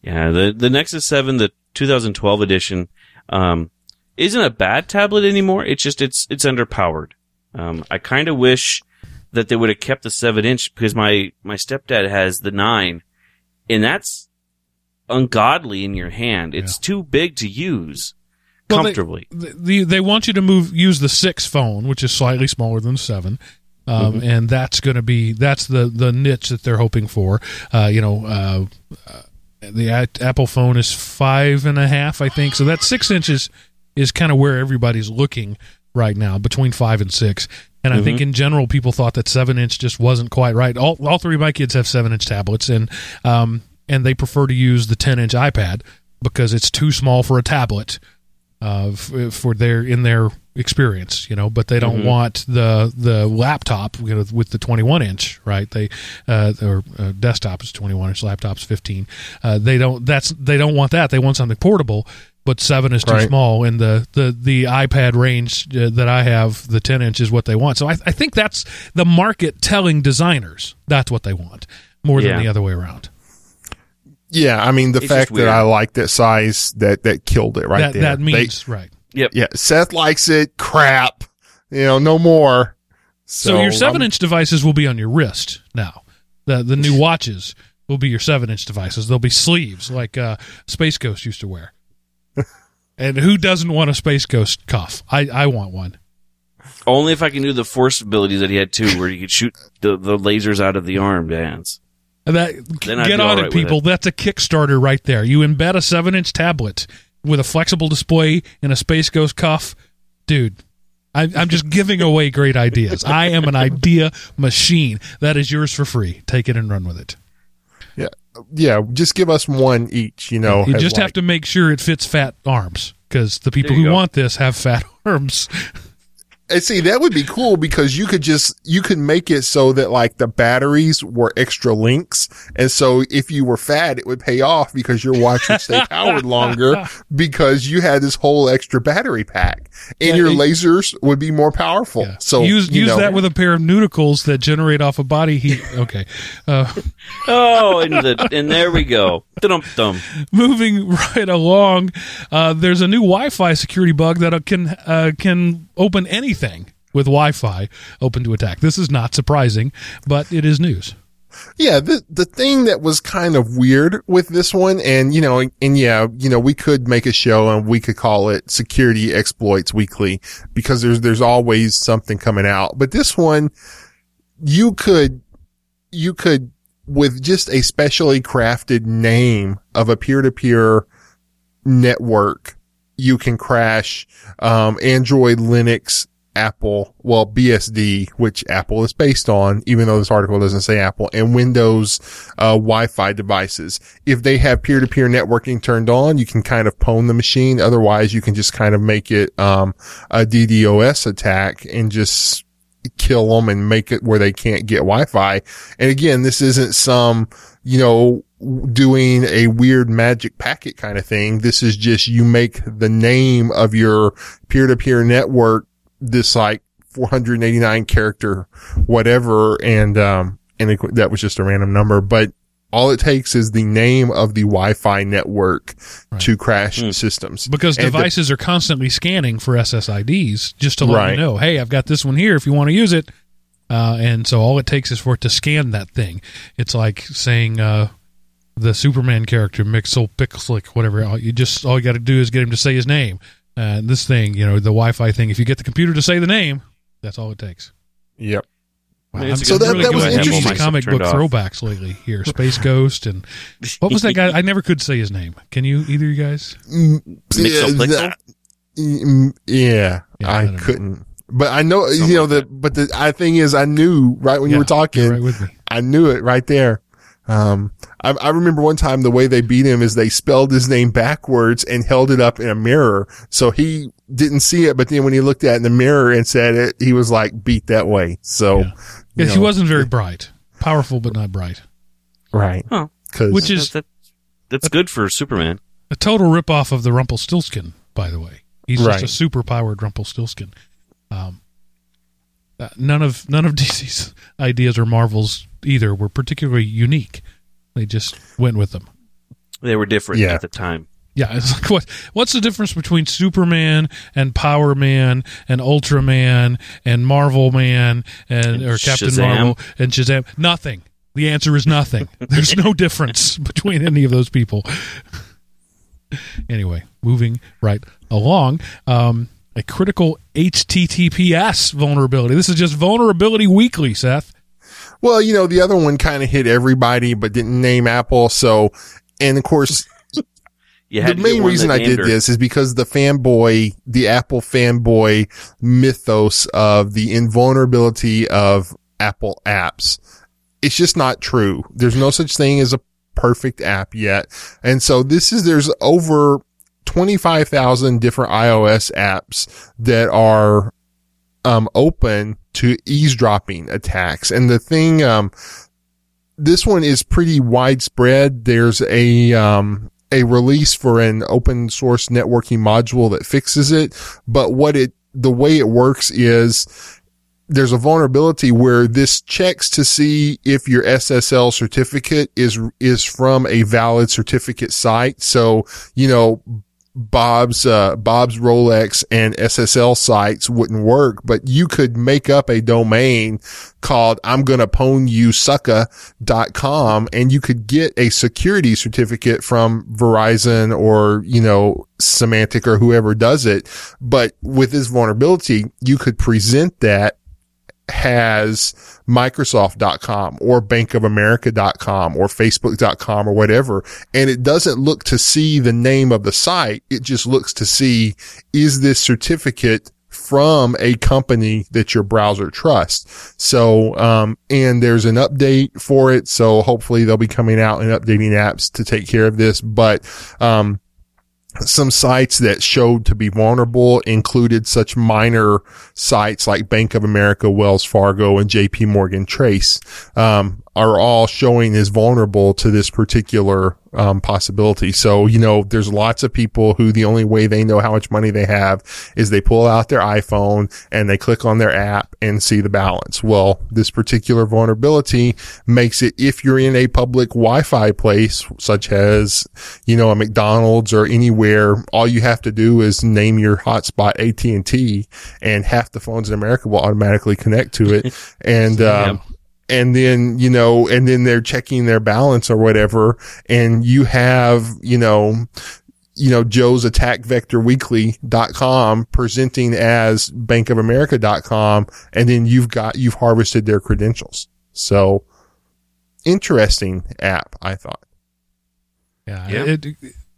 Yeah, the the Nexus Seven, the 2012 edition, um, isn't a bad tablet anymore. It's just it's it's underpowered. Um, I kind of wish that they would have kept the seven inch because my my stepdad has the nine, and that's ungodly in your hand. It's too big to use Well, they- comfortably. the, the they want you to move use the six phone, which is slightly smaller than seven. Um, Mm-hmm. and that's going to be that's the the niche that they're hoping for. Uh, you know, uh, uh, the a- Apple phone is five and a half, I think. So that six inches is kind of where everybody's looking right now, between five and six. And I think Mm-hmm. in general, people thought that seven inch just wasn't quite right. All all three of my kids have seven inch tablets, and um, and they prefer to use the ten inch iPad because it's too small for a tablet uh, f- for their in their experience, you know. But they don't want the the laptop you know, with the 21 inch, right? They uh, or uh, desktop is 21 inch, laptop's 15. Uh, they don't. That's they don't want that. They want something portable. But seven is too Right. small, and the, the, the iPad range uh, that I have, the 10 inch, is what they want. So I, I think that's the market telling designers that's what they want more Yeah. than the other way around. Yeah, I mean the It's fact that I like that size that that killed it right that there. that They- means right. Yep. yeah, Seth likes it. Crap, you know, no more. So, your seven I'm- inch devices will be on your wrist now. The the new watches will be your seven inch devices. They'll be sleeves like uh, Space Ghost used to wear. and who doesn't want a Space Ghost cuff? I, I want one. Only if I can do the force abilities that he had too, where you could shoot the, the lasers out of the arm bands. And That Then get on all it, right with people. That's a Kickstarter right there. You embed a seven inch tablet with a flexible display and a Space Ghost cuff, dude. I, I'm just giving away great ideas. I am an idea machine. That is yours for free. Take it and run with it. Yeah, yeah. Just give us one each. You know, You just like- have to make sure it fits fat arms because the people who go. want this have fat arms. And see, that would be cool because you could just, you could make it so that like the batteries were extra links. And so if you were fat, it would pay off because your watch would stay powered longer because you had this whole extra battery pack and Yeah, your it- lasers would be more powerful. Yeah. So use you use know, that with a pair of nudicles that generate off of body heat. Okay, uh, Oh, and the and there we go. Dum dum. moving right along. Uh, there's a new Wi-Fi security bug that uh, can uh, can open anything with Wi-Fi open to attack. This is not surprising, but it is news. Yeah, the the thing that was kind of weird with this one, and you know, and, and yeah, you know, we could make a show and we could call it Security Exploits Weekly because there's there's always something coming out. But this one, you could you could with just a specially crafted name of a peer to peer network, you can crash um, Android, Linux, Apple, well, BSD, which Apple is based on, even though this article doesn't say Apple, and Windows uh, Wi-Fi devices. If they have peer-to-peer networking turned on, you can kind of pwn the machine. Otherwise, you can just kind of make it um, a DDoS attack and just kill them and make it where they can't get Wi-Fi. And again, this isn't some, you know, doing a weird magic packet kind of thing. This is just you make the name of your peer-to-peer network this like 489 character whatever and um and it, that was just a random number but all it takes is the name of the Wi-Fi network to crash Hmm. systems Because And the- devices are constantly scanning for SSIDs just to let Right. you know, hey, I've got this one here if you want to use it. Uh, and so all it takes is for it to scan that thing. It's like saying uh, the Superman character, Mixel Pixlick, whatever. You just all you got to do is get him to say his name. Uh, this thing, you know, the Wi-Fi thing. If you get the computer to say the name, That's all it takes. Yep. Wow, I mean, it's I'm So that- really that was way to have all interesting. my comic book off. throwbacks lately here. Space Ghost and what was that guy? I never could say his name. Can you either you guys? Mm, yeah, that- mm, yeah, Yeah, I I, don't know. couldn't. But I know, Something you know, like the, that. but the I thing is, I knew right when you were talking, right with me. I knew it right there. Um, I, I remember one time the way they beat him is they spelled his name backwards and held it up in a mirror. So he didn't see it, but then when he looked at it in the mirror and said it, he was like beat that way. So, Yeah. you Yeah, he wasn't very bright. Powerful, but not bright. right. Huh. Which is That- that- that's good for Superman. a total ripoff of the Rumpelstiltskin, by the way. He's Right. just a super powered Rumpelstiltskin. Uh, none of none of DC's ideas or Marvel's either were particularly unique. They just went with them. They were different Yeah. at the time. Yeah, it's like what? What's the difference between Superman and Power Man and Ultraman and Marvel Man and, And or Captain Shazam? Marvel and Shazam? Nothing. The answer is nothing. There's no difference between any of those people. anyway, moving right along. Um, a critical HTTPS vulnerability. This is just vulnerability weekly, Seth. Well, you know, the other one kind of hit everybody, but didn't name Apple. So, and of course, the had to get main reason I did her. this is because the fanboy, the Apple fanboy mythos of the invulnerability of Apple apps. It's just not true. There's no such thing as a perfect app yet. And so this is, there's over 25,000 different iOS apps that are, um, open to eavesdropping attacks. And the thing, um, this one is pretty widespread. There's a, um, a release for an open source networking module that fixes it. But what it, the way it works is there's a vulnerability where this checks to see if your SSL certificate is, is from a valid certificate site. So, you know, Bob's, uh, Bob's Rolex and SSL sites wouldn't work, but you could make up a domain called I'm gonna pwn you sucka.com and you could get a security certificate from Verizon or, you know, Symantec or whoever does it. But with this vulnerability, you could present that has Microsoft.com or bankofamerica.com or Facebook.com or whatever. And it doesn't look to see the name of the site. It just looks to see, is this certificate from a company that your browser trusts. So, um, and there's an update for it. So hopefully they'll be coming out and updating apps to take care of this. But, um, some sites that showed to be vulnerable included such minor sites like Bank of America, Wells Fargo, and JP Morgan Chase, um, are all showing as vulnerable to this particular, um, possibility. So, you know, there's lots of people who the only way they know how much money they have is they pull out their iPhone and they click on their app and see the balance. Well, this particular vulnerability makes it if you're in a public Wi-Fi place, such as, you know, a McDonald's or anywhere, all you have to do is name your hotspot AT&T and half the phones in America will automatically connect to it. And, um, and then, you know, and then they're checking their balance or whatever. And you have, you know, you know, Joe's attack vector weekly.com presenting as bank of bankofamerica.com. And then you've got, you've harvested their credentials. So interesting app, I thought. Yeah, Yeah. It,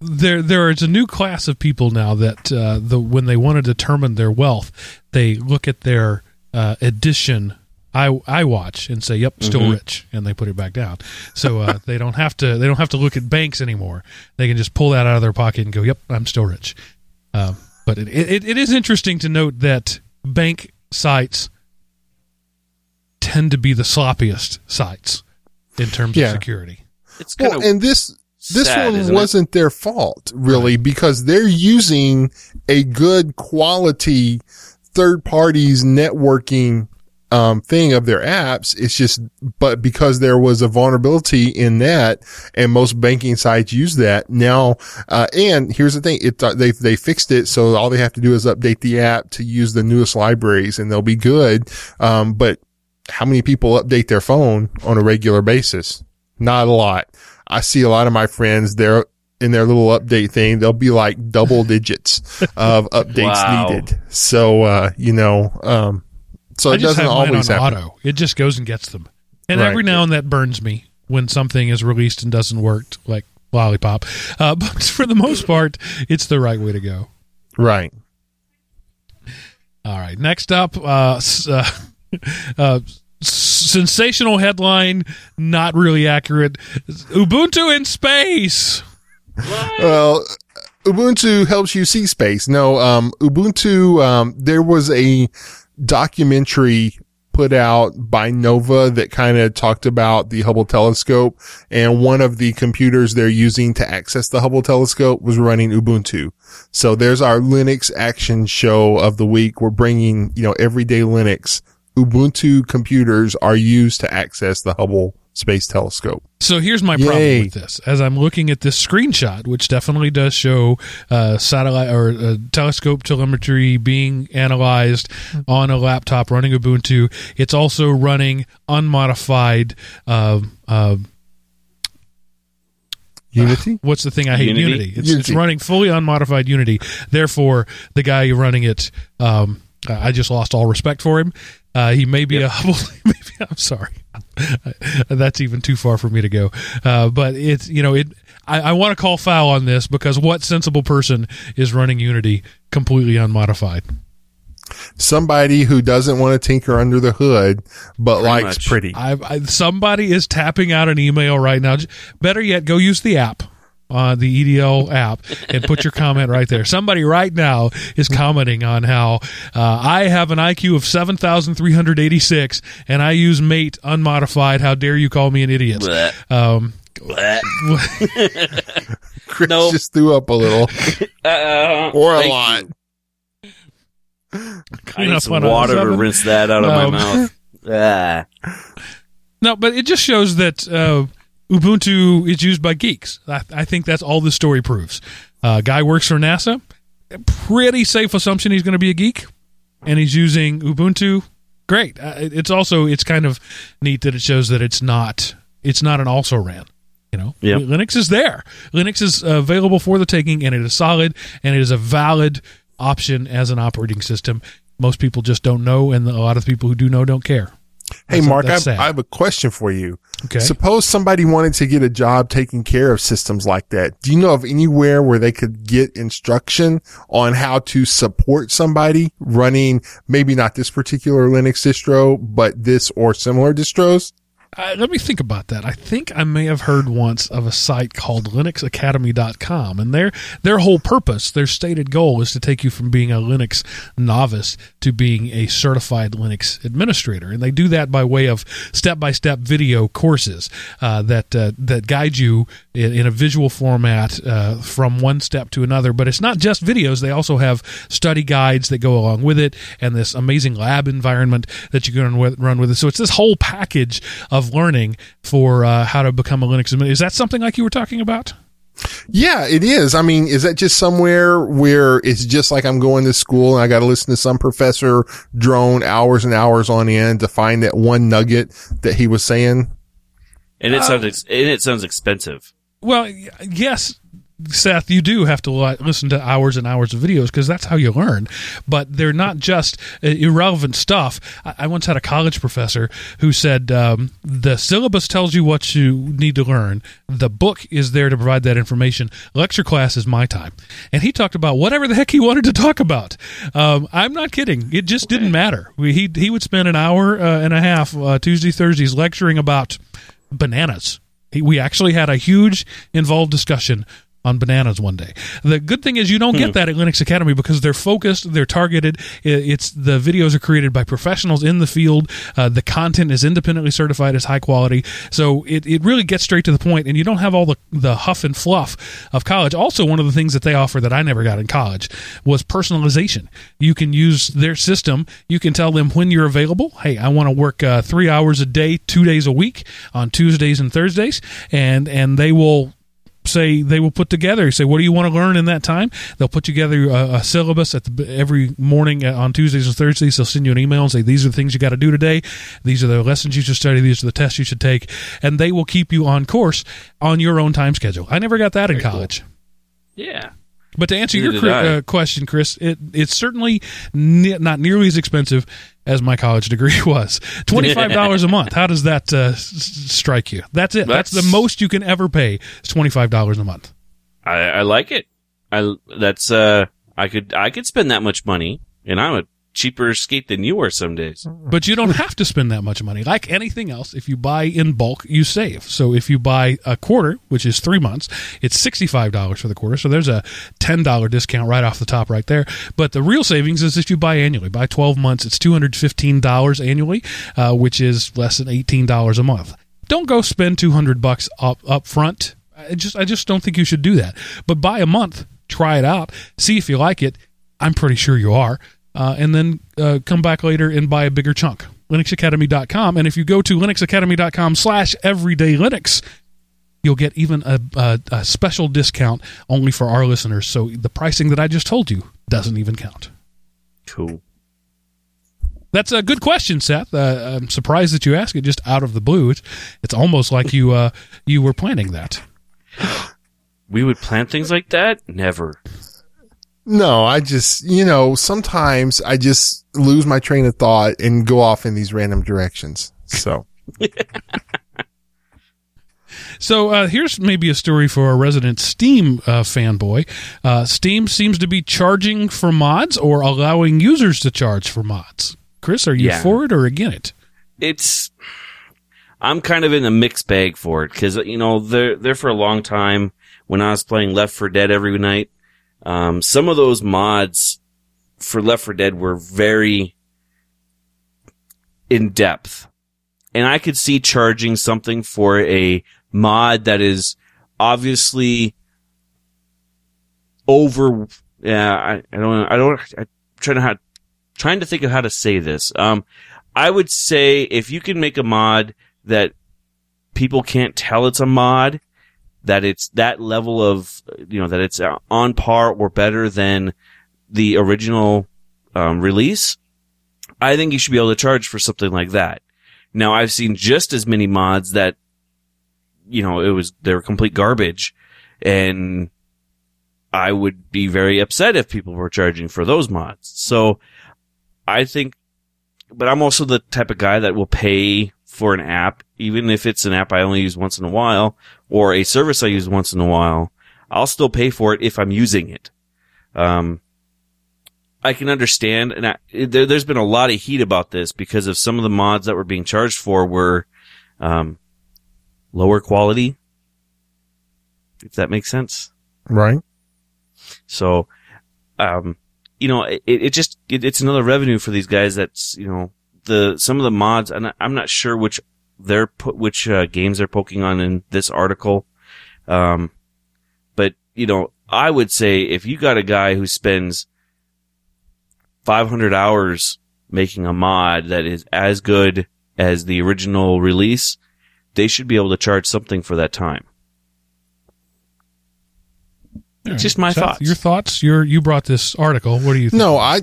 there there is a new class of people now that uh, the when they want to determine their wealth, they look at their uh, edition i I watch and say, "Yep, still Mhm. rich," and they put it back down. So uh, they don't have to they don't have to look at banks anymore. They can just pull that out of their pocket and go, "Yep, I'm still rich." Um, but it, it it is interesting to note that bank sites tend to be the sloppiest sites in terms Yeah. of security. It's kind Well, of and this, this sad, one isn't it? wasn't their fault really because they're using a good quality third parties networking um, thing of their apps. It's just, but because there was a vulnerability in that and most banking sites use that now, uh, and here's the thing, it, uh, they, they fixed it. So all they have to do is update the app to use the newest libraries and they'll be good. Um, but how many people update their phone on a regular basis? Not a lot. I see a lot of my friends, they're in their little update thing, they'll be like double digits of updates Wow. needed. So, uh, you know, um, So I it just doesn't have always on happen. auto. It just goes and gets them. And Right. every now and then that burns me when something is released and doesn't work, like Lollipop. Uh, but for the most part, it's the right way to go. Right. All right. Next up, uh, uh, uh, sensational headline, not really accurate. Ubuntu in space. What? Well, Ubuntu helps you see space. No, um, Ubuntu, um, there was a documentary put out by Nova that kind of talked about the Hubble telescope and one of the computers they're using to access the Hubble telescope was running Ubuntu. So there's our Linux action show of the week. We're bringing, you know, everyday Linux. Ubuntu computers are used to access the Hubble space telescope. So here's my problem with this. As I'm looking at this screenshot, which definitely does show uh, satellite or uh, telescope telemetry being analyzed on a laptop running Ubuntu, it's also running unmodified. Uh, uh, Unity? what's the thing I hate? Unity? Unity. It's, it's running fully unmodified Unity. Therefore, the guy running it, um, I just lost all respect for him. Uh, he may be a Hubble. Maybe, I'm sorry. That's even too far for me to go. Uh, but it's you know it. I, I want to call foul on this because what sensible person is running Unity completely unmodified? somebody who doesn't want to tinker under the hood, but Pretty likes much. pretty. I, I somebody is tapping out an email right now. Better yet, go use the app. Uh, the EDL app and put your comment right there. Somebody right now is commenting on how uh, I have an IQ of 7,386 and I use Mate unmodified. How dare you call me an idiot? Bleh. Um, Chris Nope. just threw up a little Uh, or a lot. you. I need some water to rinse that out of Um, my mouth. Ah. No, but it just shows that uh, Ubuntu is used by geeks. I, I think that's all the story proves. Uh, guy works for NASA. Pretty safe assumption he's going to be a geek, and he's using Ubuntu. Great. Uh, it's also it's kind of neat that it shows that it's not it's not an also ran. You know, Yep. Linux is there. Linux is available for the taking, and it is solid, and it is a valid option as an operating system. Most people just don't know, and a lot of people who do know don't care. Hey, That's- Mark, I, that's sad. I have a question for you. Okay. Suppose somebody wanted to get a job taking care of systems like that. Do you know of anywhere where they could get instruction on how to support somebody running maybe not this particular Linux distro, but this or similar distros? Uh, let me think about that. I think I may have heard once of a site called linuxacademy.com and their their whole purpose, their stated goal is to take you from being a Linux novice to being a certified Linux administrator. And they do that by way of step-by-step video courses uh, that uh, that guide you in, in a visual format uh, from one step to another, but it's not just videos, they also have study guides that go along with it and this amazing lab environment that you can run with, run with it. So it's this whole package of learning for uh, how to become a Linux administrator. Is that something like you were talking about? Yeah, it is. I mean, is that just somewhere where it's just like I'm going to school and I got to listen to some professor drone hours and hours on end to find that one nugget that he was saying? And it sounds ex- and it sounds expensive. Well, yes, Seth, you do have to listen to hours and hours of videos because that's how you learn. But they're not just uh, irrelevant stuff. I-, I once had a college professor who said um, the syllabus tells you what you need to learn. The book is there to provide that information. Lecture class is my time, and he talked about whatever the heck he wanted to talk about. Um, I'm not kidding. It just didn't matter. We, he he would spend an hour uh, and a half uh, Tuesday Thursdays lecturing about bananas. We actually had a huge involved discussion on bananas one day. The good thing is you don't get that at Linux Academy because they're focused, they're targeted. It's the videos are created by professionals in the field. Uh, the content is independently certified as high quality, so it, it really gets straight to the point, and you don't have all the the huff and fluff of college. Also, one of the things that they offer that I never got in college was personalization. You can use their system. You can tell them when you're available. Hey, I want to work uh, three hours a day, two days a week on Tuesdays and Thursdays, and and they will say they will put together. Say what do you want to learn in that time? They'll put together a, a syllabus at the, every morning uh, on tuesdays and thursdays. They'll send you an email and say these are the things you got to do today. These are the lessons you should study. These are the tests you should take. And they will keep you on course on your own time schedule. I never got that in college. Yeah. but to answer Neither your did cri- I. uh, question, Chris, it, it's certainly ne- not nearly as expensive as my college degree was. $25 a month. How does that uh, s- strike you? That's it. That's, That's- the most you can ever pay. It's $25 a month. I, I like it. I that's uh I could I could spend that much money, and I'm a cheaper skate than you are some days. But you don't have to spend that much money. Like anything else, if you buy in bulk, you save. So if you buy a quarter, which is three months, it's $65 for the quarter. So there's a $10 discount right off the top right there. But the real savings is if you buy annually. Buy 12 months, it's $215 annually, uh, which is less than $18 a month. Don't go spend 200 bucks up, up front. I just, I just don't think you should do that. But buy a month, try it out, see if you like it. I'm pretty sure you are uh, and then uh, come back later and buy a bigger chunk. linuxacademy.com and if you go to linuxacademy.com slash everyday linux you'll get even a, a, a special discount only for our listeners so the pricing that i just told you doesn't even count Cool. that's a good question seth uh, i'm surprised that you asked it just out of the blue it's, it's almost like you uh, you were planning that We would plan things like that? Never. No, I just, you know, sometimes I just lose my train of thought and go off in these random directions. So, So uh, here's maybe a story for a resident Steam uh, fanboy. Uh, Steam seems to be charging for mods or allowing users to charge for mods. Chris, are you Yeah. for it or against it? It's I'm kind of in a mixed bag for it because you know there there for a long time when I was playing Left 4 Dead every night. Um, some of those mods for Left 4 Dead were very in depth, and I could see charging something for a mod that is obviously over. Yeah, I, I don't. I don't. I'm trying to how, trying to think of how to say this. Um, I would say if you can make a mod that people can't tell it's a mod, that it's that level of, you know, that it's uh, on par or better than the original um, release, I think you should be able to charge for something like that. Now, I've seen just as many mods that, you know, it was, they were complete garbage and I would be very upset if people were charging for those mods. So I think but I'm also the type of guy that will pay for an app, even if it's an app I only use once in a while or a service I use once in a while. I'll still pay for it if I'm using it. Um, I can understand, and I, there, there's been a lot of heat about this because of some of the mods that were being charged for were um, lower quality. If that makes sense. right? So, um, you know, it, it just, it, it's another revenue for these guys that's, you know, the, some of the mods, and I- I'm not sure which they're put, which, uh, games they're poking on in this article. Um, but, you know, I would say if you got a guy who spends 500 hours making a mod that is as good as the original release, they should be able to charge something for that time. It's just my Seth, thoughts. Your thoughts? Your you brought this article. What do you think? No, I,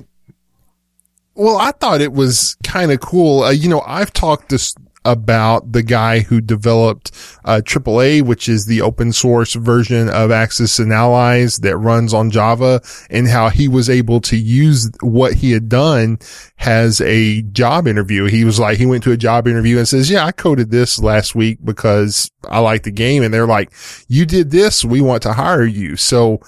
well, I thought it was kind of cool. Uh, you know, I've talked this about the guy who developed uh, AAA, which is the open source version of Axis and Allies that runs on Java, and how he was able to use what he had done as a job interview. He was like, he went to a job interview and says, yeah, I coded this last week because I like the game. And they're like, you did this. We want to hire you. So,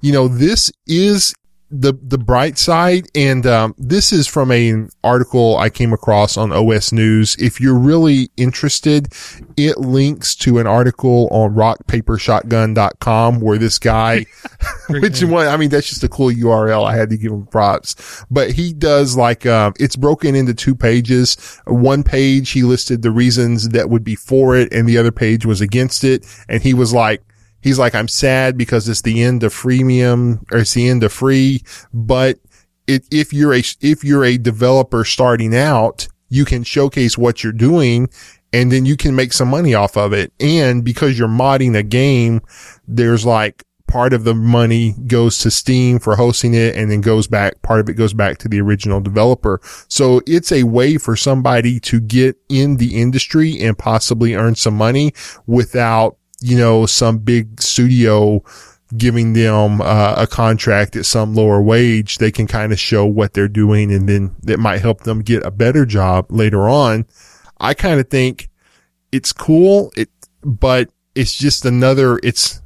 you know, this is the the bright side and um, this is from an article I came across on OS News. If you're really interested, it links to an article on rockpapershotgun.com where this guy which one I mean that's just a cool URL. I had to give him props. But he does like um it's broken into two pages. One page he listed the reasons that would be for it and the other page was against it and he was like He's like, I'm sad because it's the end of freemium or it's the end of free, but it, if you're a, if you're a developer starting out, you can showcase what you're doing and then you can make some money off of it. And because you're modding a game, there's like part of the money goes to Steam for hosting it and then goes back, part of it goes back to the original developer. So it's a way for somebody to get in the industry and possibly earn some money without you know, some big studio giving them uh, a contract at some lower wage, they can kind of show what they're doing and then it might help them get a better job later on. I kind of think it's cool. It, but it's just another, it's,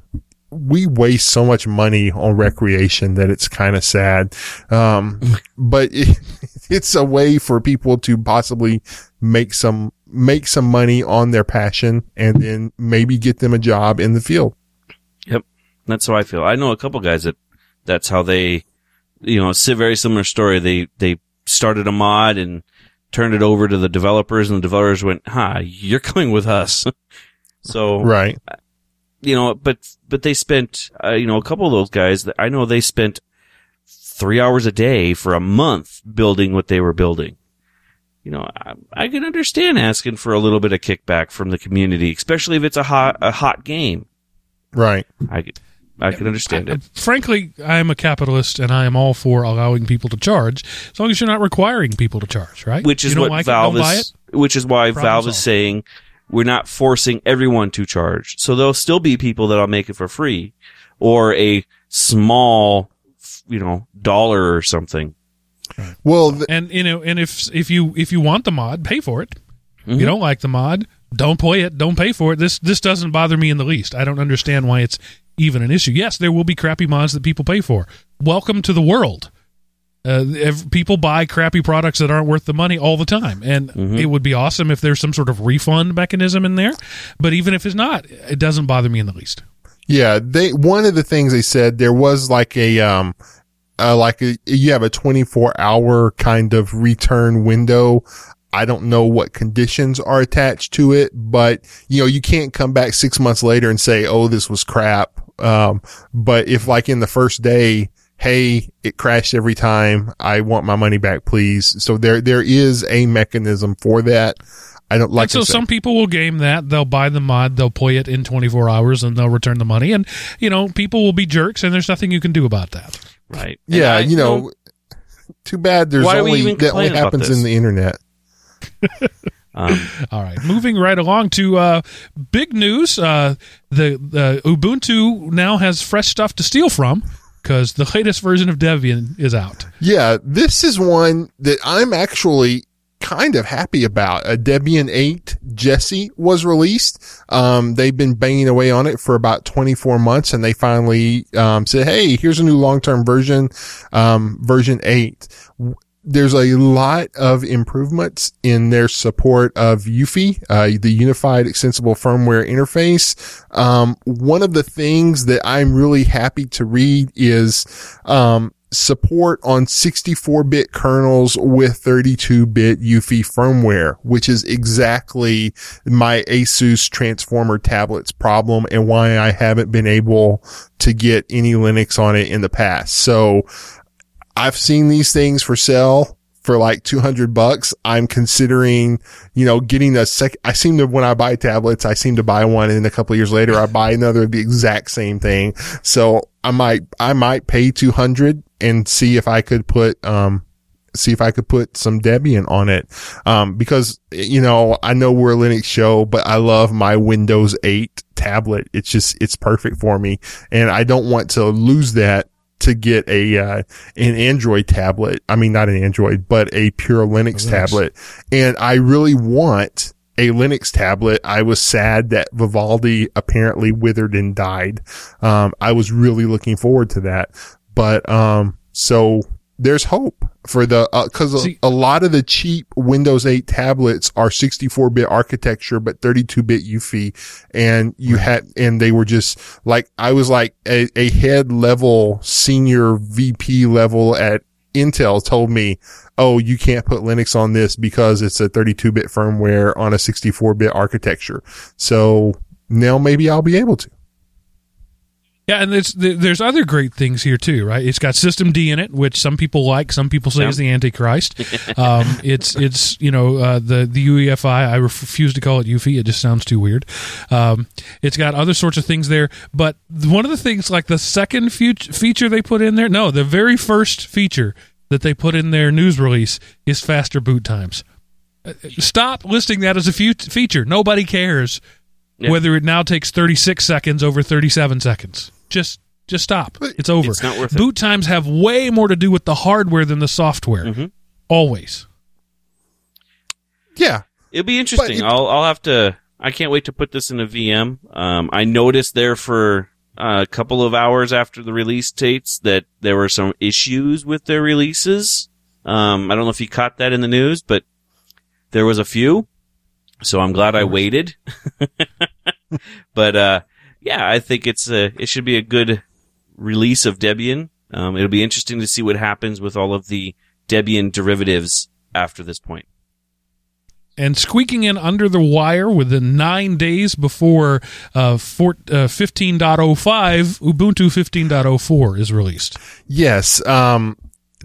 we waste so much money on recreation that it's kind of sad. Um, but it, it's a way for people to possibly make some, make some money on their passion and then maybe get them a job in the field. Yep. That's how I feel. I know a couple guys that that's how they, you know, it's a very similar story. They, they started a mod and turned it over to the developers and the developers went, huh, you're coming with us. so, Right. you know, but, but they spent, uh, you know, a couple of those guys that I know they spent three hours a day for a month building what they were building. You know, I, I can understand asking for a little bit of kickback from the community, especially if it's a hot, a hot game. Right. I could, I can understand I- it. frankly, I am a capitalist, and I am all for allowing people to charge, as long as you're not requiring people to charge, right? which is you don't what like Valve it, is, which is why Problem Valve is saying we're not forcing everyone to charge. So there'll still be people that'll make it for free or a small, you know, dollar or something. Well, th- And you know, and if if you if you want the mod, pay for it. Mhm. You don't like the mod, don't play it, don't pay for it. This this doesn't bother me in the least. I don't understand why it's even an issue. Yes, there will be crappy mods that people pay for. Welcome to the world. Uh, ev- people buy crappy products that aren't worth the money all the time, and Mhm. it would be awesome if there's some sort of refund mechanism in there. But even if it's not, it doesn't bother me in the least. Yeah, they one of the things they said there was like a um uh, like a, you have a 24 hour kind of return window. I don't know what conditions are attached to it, but you know, you can't come back 6 months later and say, "Oh, this was crap." Um but if like in the first day, hey, it crashed every time. I want my money back, please. So there there is a mechanism for that. I don't like and so some people will game that. They'll buy the mod, they'll play it in 24 hours, and they'll return the money. And you know, people will be jerks, and there's nothing you can do about that. Right. And Yeah, I- you know, too bad there's Why only that only happens in the internet. um, All right, moving right along to uh, big news. Uh, the the Ubuntu now has fresh stuff to steal from because the latest version of Debian is out. Yeah, this is one that I'm actually kind of happy about. A Debian 8 Jessie was released. Um, they've been banging away on it for about 24 months and they finally, um, said, Hey, here's a new long-term version, um, version 8. There's a lot of improvements in their support of UFI, uh, the Unified Extensible Firmware Interface. Um, one of the things that I'm really happy to read is, um, support on 64-bit kernels with 32-bit UFI firmware, which is exactly my Asus Transformer tablets problem and why I haven't been able to get any Linux on it in the past. So I've seen these things for sale for like 200 bucks. I'm considering, you know, getting a sec. I seem to, when I buy tablets, I seem to buy one and a couple years later, I buy another of the exact same thing. So I might, I might pay 200 and see if I could put, um, see if I could put some Debian on it. Um, because, you know, I know we're a Linux show, but I love my Windows 8 tablet. It's just, it's perfect for me. And I don't want to lose that to get a, uh, an Android tablet. I mean, not an Android, but a pure Linux Linux. tablet. And I really want a Linux tablet. I was sad that Vivaldi apparently withered and died. Um, I was really looking forward to that. But, um, so there's hope for the, uh, cause a, a lot of the cheap Windows 8 tablets are 64-bit architecture, but 32-bit UFI. And you had, and they were just like, I was like a, a head level senior VP level at Intel told me, oh, you can't put Linux on this because it's a 32-bit firmware on a 64-bit architecture. So now maybe I'll be able to. Yeah, and there's there's other great things here too, right? It's got systemd in it, which some people like, some people say Yeah. is the Antichrist. um, it's it's you know uh, the the UEFI. I refuse to call it UFI. It just sounds too weird. Um, it's got other sorts of things there, but one of the things like the second feature they put in there, no, the very first feature that they put in their news release is faster boot times. Uh, Stop listing that as a feature. Nobody cares Yeah. whether it now takes 36 seconds over 37 seconds. Just Just stop. It's over. It's not worth it. Boot times have way more to do with the hardware than the software. Mhm. Always. Yeah. It'll be interesting. it- I'll I'll have to. I can't wait to put this in a VM. Um, I noticed there for uh, a couple of hours after the release dates that there were some issues with their releases. Um, I don't know if you caught that in the news, but there was a few. So I'm glad I waited. but uh, yeah, I think it's a it should be a good release of Debian. Um, it'll be interesting to see what happens with all of the Debian derivatives after this point. and squeaking in under the wire within nine days before uh, four, uh, 15.05, Ubuntu 15.04 is released. Yes. Um,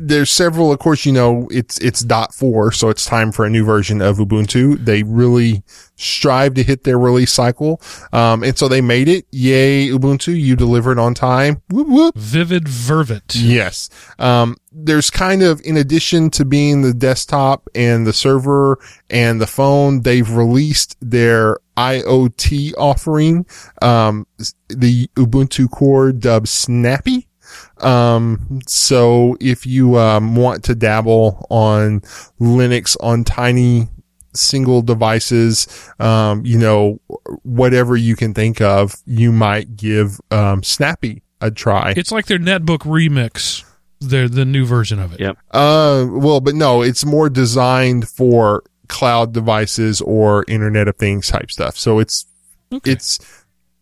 there's several, of course, you know, it's, it's dot four. So it's time for a new version of Ubuntu. They really strive to hit their release cycle. Um, and so they made it. Yay, Ubuntu. You delivered on time. Whoop, whoop. Vivid Vervet. Yes. Um, there's kind of, in addition to being the desktop and the server and the phone, they've released their IoT offering, um, the Ubuntu Core dubbed Snappy. Um, so if you, um, want to dabble on Linux on tiny single devices, um, you know, whatever you can think of, you might give, um, Snappy a try. It's like their netbook remix, their the new version of it. Yep. Uh, well, but no, it's more designed for cloud devices or Internet of Things type stuff. So it's, Okay. it's,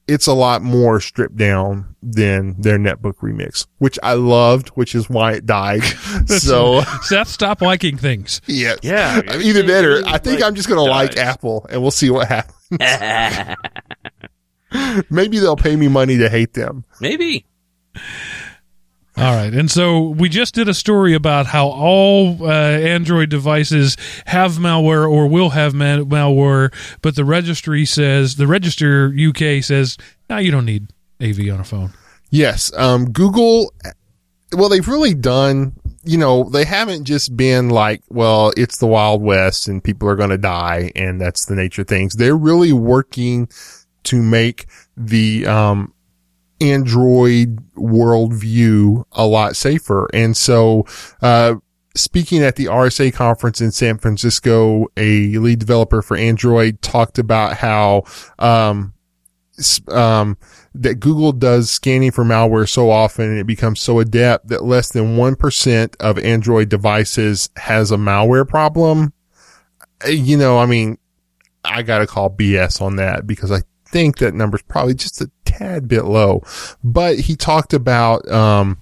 it's a lot more stripped down than their netbook remix, which I loved, which is why it died. so Seth, stop liking things. yeah, Yeah, either that or I think like, I'm just going to like. Apple and we'll see what happens. Maybe they'll pay me money to hate them. Maybe. All right. And so we just did a story about how all uh, Android devices have malware or will have ma- malware, but the registry says, the Register UK says, no, you don't need AV on a phone. Yes. Um, Google, well, they've really done, you know, they haven't just been like, well, it's the Wild West and people are going to die and that's the nature of things. They're really working to make the, um, Android worldview a lot safer. And so, uh, speaking at the RSA conference in San Francisco, a lead developer for Android talked about how, um, um, that Google does scanning for malware so often and it becomes so adept that less than 1% of Android devices has a malware problem. Uh, You know, I mean, I gotta call BS on that because I think that number's probably just a tad bit low. But he talked about, um,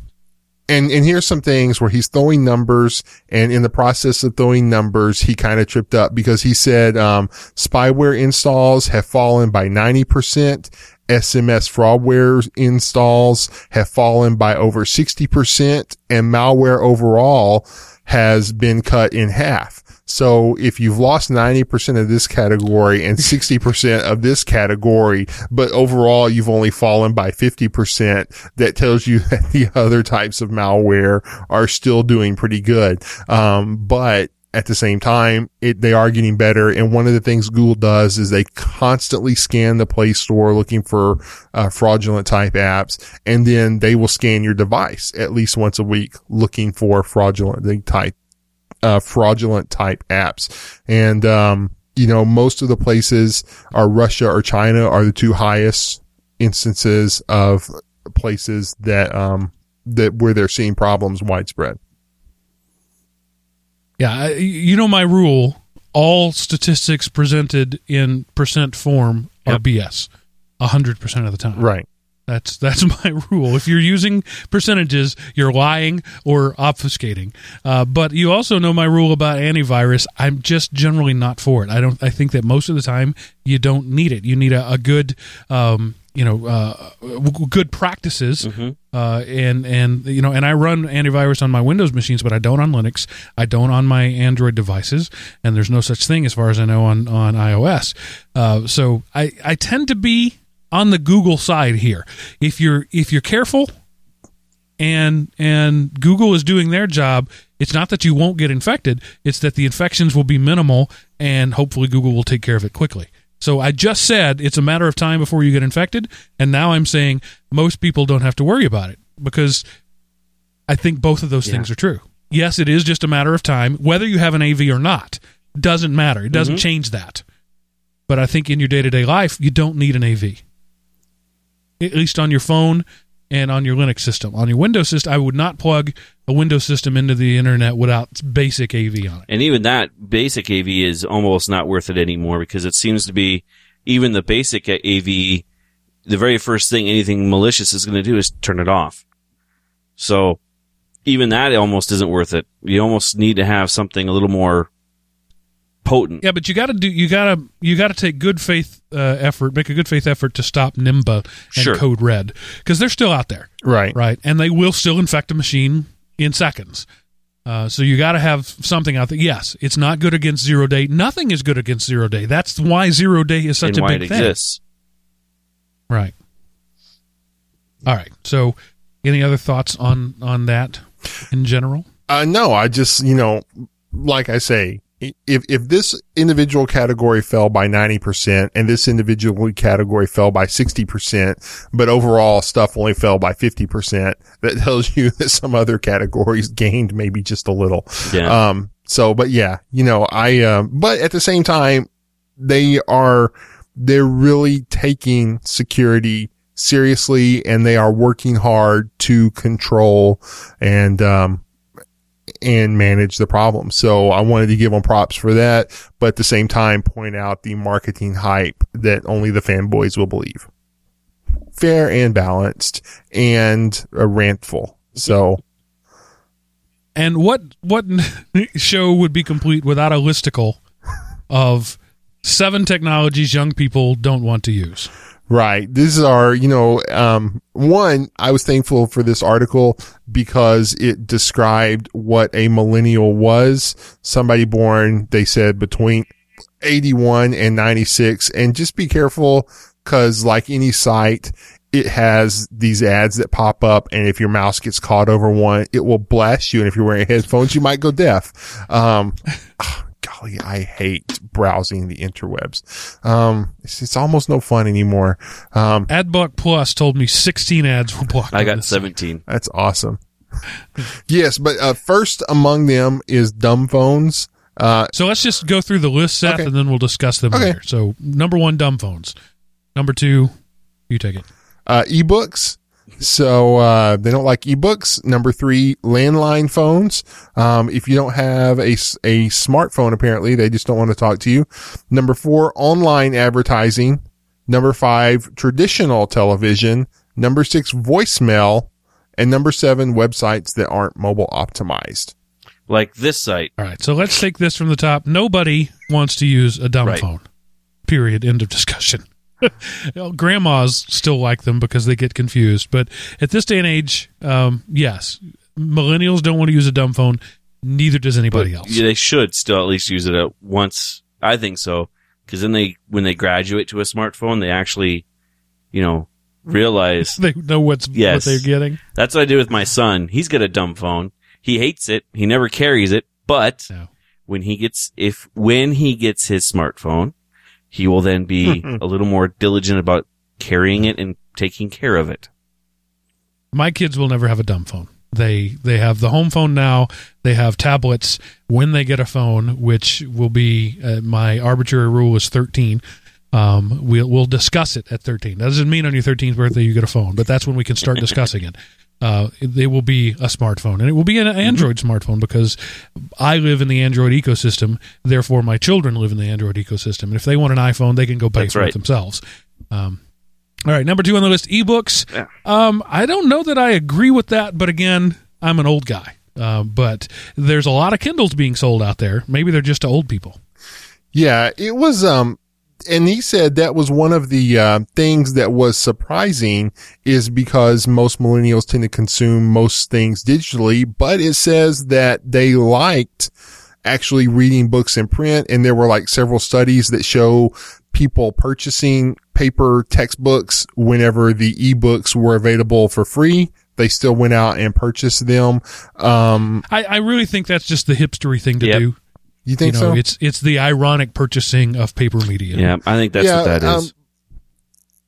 and, and here's some things where he's throwing numbers and in the process of throwing numbers, he kind of tripped up because he said, um, spyware installs have fallen by 90%. SMS fraudware installs have fallen by over 60% and malware overall has been cut in half. So if you've lost 90% of this category and 60% of this category, but overall you've only fallen by 50%, that tells you that the other types of malware are still doing pretty good. Um, but at the same time, it, they are getting better. And one of the things Google does is they constantly scan the Play Store looking for uh, fraudulent type apps, and then they will scan your device at least once a week looking for fraudulent type uh, fraudulent type apps. And um, you know, most of the places are Russia or China are the two highest instances of places that um that where they're seeing problems widespread. Yeah. I- You know my rule all statistics presented in percent form are Yep. BS 100% of the time. Right. That's that's my rule. If you're using percentages, you're lying or obfuscating. Uh, but you also know my rule about antivirus. I'm just generally not for it. I don't. I think that most of the time you don't need it. You need a, a good, um, you know, uh, good practices. Uh, and and you know, and I run antivirus on my Windows machines, but I don't on Linux. I don't on my Android devices, and there's no such thing as far as I know on on iOS. Uh, so I I tend to be on the Google side here. If you're if you're careful and and Google is doing their job, it's not that you won't get infected, it's that the infections will be minimal and hopefully Google will take care of it quickly. So I just said it's a matter of time before you get infected, and now I'm saying most people don't have to worry about it because I think both of those Yeah. things are true. Yes, it is just a matter of time whether you have an AV or not. Doesn't matter. It doesn't Mhm. change that. But I think in your day-to-day life, you don't need an AV. At least on your phone and on your Linux system. On your Windows system, I would not plug a Windows system into the internet without basic AV on it. And even that basic AV is almost not worth it anymore because it seems to be even the basic AV, the very first thing anything malicious is going to do is turn it off. So even that almost isn't worth it. You almost need to have something a little more potent. Yeah, but you got to do you got to you got to take good faith uh, effort, make a good faith effort to stop Nimda and Sure. Code Red because they're still out there, Right. right? And they will still infect a machine in seconds. Uh, so you got to have something out there. Yes, it's not good against zero day. Nothing is good against zero day. That's why zero day is such and a why big it thing. exists. Right. All right. So, any other thoughts on on that in general? Uh, no, I just, you know, like I say, i- if, if this individual category fell by 90% and this individual category fell by 60%, but overall stuff only fell by 50%, that tells you that some other categories gained maybe just a little. Yeah. Um, so, but yeah, you know, I, um, but at the same time, they are, they're really taking security seriously and they are working hard to control and, um, and manage the problem. So I wanted to give them props for that, but at the same time point out the marketing hype that only the fanboys will believe. Fair and balanced and uh, rantful. So And what what show would be complete without a listicle of seven technologies young people don't want to use? Right. These are, you know, um, one, I was thankful for this article because it described what a millennial was. Somebody born, they said between 81 and 96 and just be careful cause like any site, it has these ads that pop up and if your mouse gets caught over one, it will blast you. And if you're wearing headphones, you might go deaf. Um, golly, I hate browsing the interwebs. Um, it's, it's almost no fun anymore. Um, AdBlock Plus told me 16 ads were blocked. I got this site. 17. that's awesome. yes, but uh, first among them is dumb phones. Uh, So let's just go through the list, Seth, Okay. and then we'll discuss them Okay. later. So number one, dumb phones. Number two, you take it. uh, ebooks. So uh, they don't like ebooks. Number three, landline phones. Um, if you don't have a, a smartphone, apparently they just don't want to talk to you. Number four, online advertising. Number five, traditional television. Number six, voicemail. And number seven, websites that aren't mobile optimized. Like this site. All right. So let's take this from the top. Nobody wants to use a dumb Right. phone. Period. End of discussion. Well, Grandmas still like them because they get confused. But at this day and age, um, yes, millennials don't want to use a dumb phone. Neither does But anybody else. they should still at least use it at once. I think so. Cause then they, when they graduate to a smartphone, they actually, you know, realize They know what's what they're getting. That's what I did with my son. He's got a dumb phone. He hates it. He never carries it. But No. when he gets, if, when he gets his smartphone, he will then be a little more diligent about carrying it and taking care of it. My kids will never have a dumb phone. They they have the home phone now. They have tablets when they get a phone, which will be uh, my arbitrary rule is thirteen. Um, we'll we'll discuss it at thirteen. That doesn't mean on your thirteenth birthday you get a phone, but that's when we can start discussing it. Uh, they will be a smartphone, and it will be an Android smartphone because I live in the Android ecosystem. Therefore, my children live in the Android ecosystem, and if they want an iPhone, they can go pay That's for it themselves. Um, all right, number two on the list, ebooks. Yeah. Um, I don't know that I agree with that, but again, I'm an old guy. Uh, but there's a lot of Kindles being sold out there. Maybe they're just to old people. Yeah, it was, um, and he said that was one of the uh, things that was surprising is because most millennials tend to consume most things digitally, but it says that they liked actually reading books in print. And there were like several studies that show people purchasing paper textbooks whenever the ebooks were available for free. They still went out and purchased them. Um, I, I really think that's just the hipstery thing to Yep. do. You think you know, so? it's it's the ironic purchasing of paper media. Yeah, I think that's Yeah, what that is. um,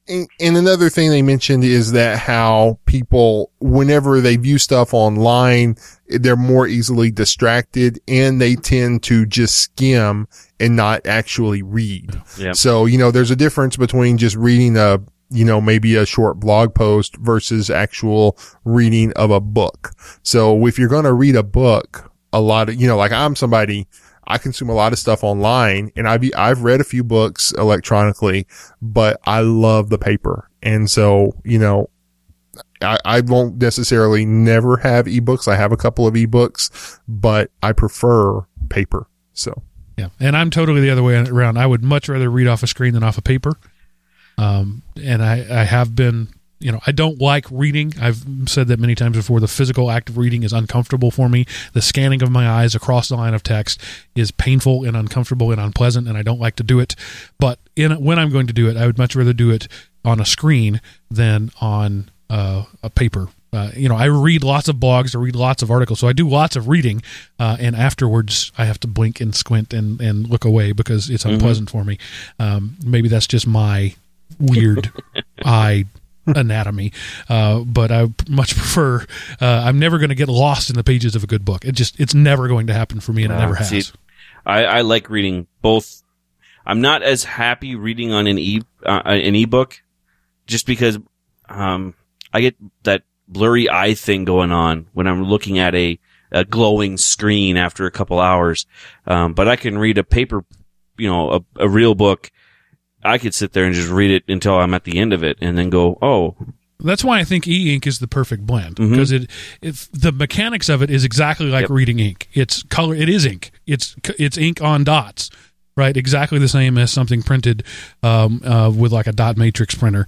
And, and another thing they mentioned is that how people, whenever they view stuff online, they're more easily distracted and they tend to just skim and not actually read. Yep. So, you know, there's a difference between just reading a, you know, maybe a short blog post versus actual reading of a book. So if you're going to read a book, a lot of, you know, like I'm somebody, I consume a lot of stuff online and I've, I've read a few books electronically, but I love the paper. And so, you know, I, I won't necessarily never have ebooks. I have a couple of ebooks, but I prefer paper. So Yeah, and I'm totally the other way around. I would much rather read off a screen than off a paper. Um, and I, I have been, you know, I don't like reading. I've said that many times before. The physical act of reading is uncomfortable for me. The scanning of my eyes across the line of text is painful and uncomfortable and unpleasant, and I don't like to do it. But in when I'm going to do it, I would much rather do it on a screen than on uh, a paper. Uh, you know, I read lots of blogs, I read lots of articles, so I do lots of reading, uh, and afterwards I have to blink and squint and, and look away because it's unpleasant for me. Um, maybe that's just my weird eye anatomy, uh, but I much prefer. Uh, I'm never going to get lost in the pages of a good book. It just it's never going to happen for me, and it never has. see, I, I like reading both. I'm not as happy reading on an e uh, an ebook, just because um, I get that blurry eye thing going on when I'm looking at a, a glowing screen after a couple hours. Um, but I can read a paper, you know, a, a real book. I could sit there and just read it until I'm at the end of it, and then go, "Oh, That's why I think e-ink is the perfect blend Mhm. because it, it the mechanics of it is exactly like Yep. reading ink. It's color. It is ink. It's it's ink on dots, right? Exactly the same as something printed um, uh, with like a dot matrix printer.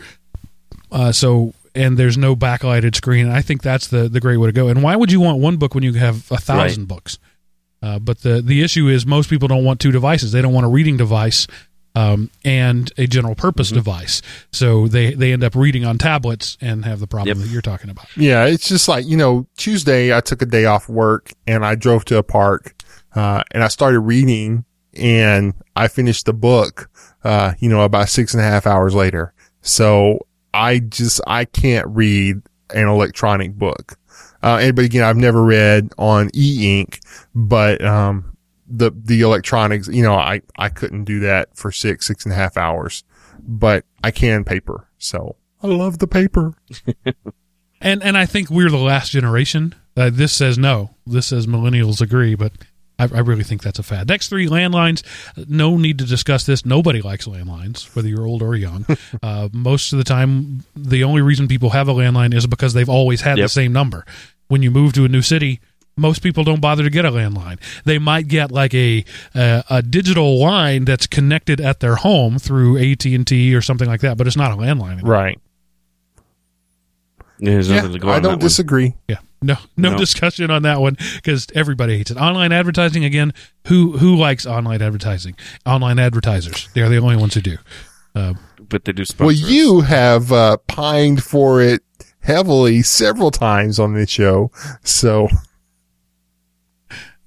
Uh, so and there's no backlighted screen. I think that's the the great way to go. And why would you want one book when you have a thousand books? Uh, but the the issue is most people don't want two devices. They don't want a reading device um, and a general purpose Mm-hmm. device. So they they end up reading on tablets and have the problem Yep. that you're talking about. Yeah, it's just like, you know, Tuesday I took a day off work and I drove to a park, uh, and I started reading and I finished the book, uh, you know, about six and a half hours later. So I just, I can't read an electronic book. Uh, and, but again, I've never read on e-ink, but, um, the, the electronics, you know, I, I couldn't do that for six, six and a half hours, but I can paper. So I love the paper. And and I think we're the last generation. Uh, this says no. This says millennials agree, but I, I really think that's a fad. Next three landlines. No need to discuss this. Nobody likes landlines, whether you're old or young. uh, most of the time, the only reason people have a landline is because they've always had the same number. When you move to a new city, most people don't bother to get a landline. They might get like a a, a digital line that's connected at their home through AT and T or something like that, but it's not a landline. Anymore. Right. there's Yeah, to go I that don't one." disagree. Yeah. No, no, No. discussion on that one because everybody hates it. Online advertising again. Who who likes online advertising? Online advertisers. They are the only ones who do. Uh, But they do sponsor Well, you have uh, pined for it heavily several times on this show. So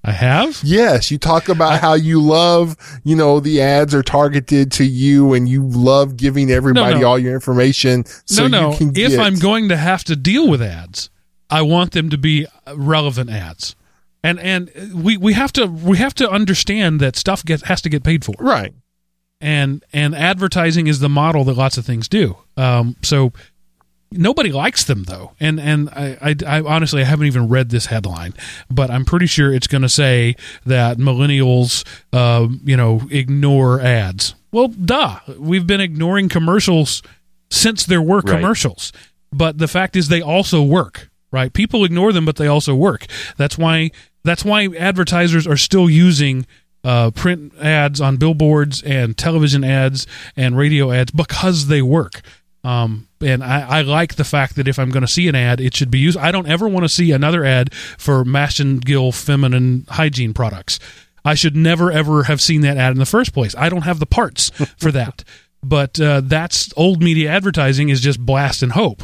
I have. yes, you talk about how you love, you know, the ads are targeted to you and you love giving everybody no. all your information. So no, no. If get, I'm going to have to deal with ads, I want them to be relevant ads. And and we, we have to we have to understand that stuff gets has to get paid for. right. and and advertising is the model that lots of things do. Um, so nobody likes them though, and and I, I, I honestly I haven't even read this headline, but I'm pretty sure it's going to say that millennials, uh, you know, ignore ads. Well, duh, we've been ignoring commercials since there were Right. commercials, but the fact is they also work. Right? People ignore them, but they also work. That's why that's why advertisers are still using uh, print ads on billboards and television ads and radio ads because they work. Um, and I, I like the fact that if I'm going to see an ad, it should be used. I don't ever want to see another ad for Massengill feminine hygiene products. I should never ever have seen that ad in the first place. I don't have the parts for that. But uh, that's old media advertising is just blast and hope.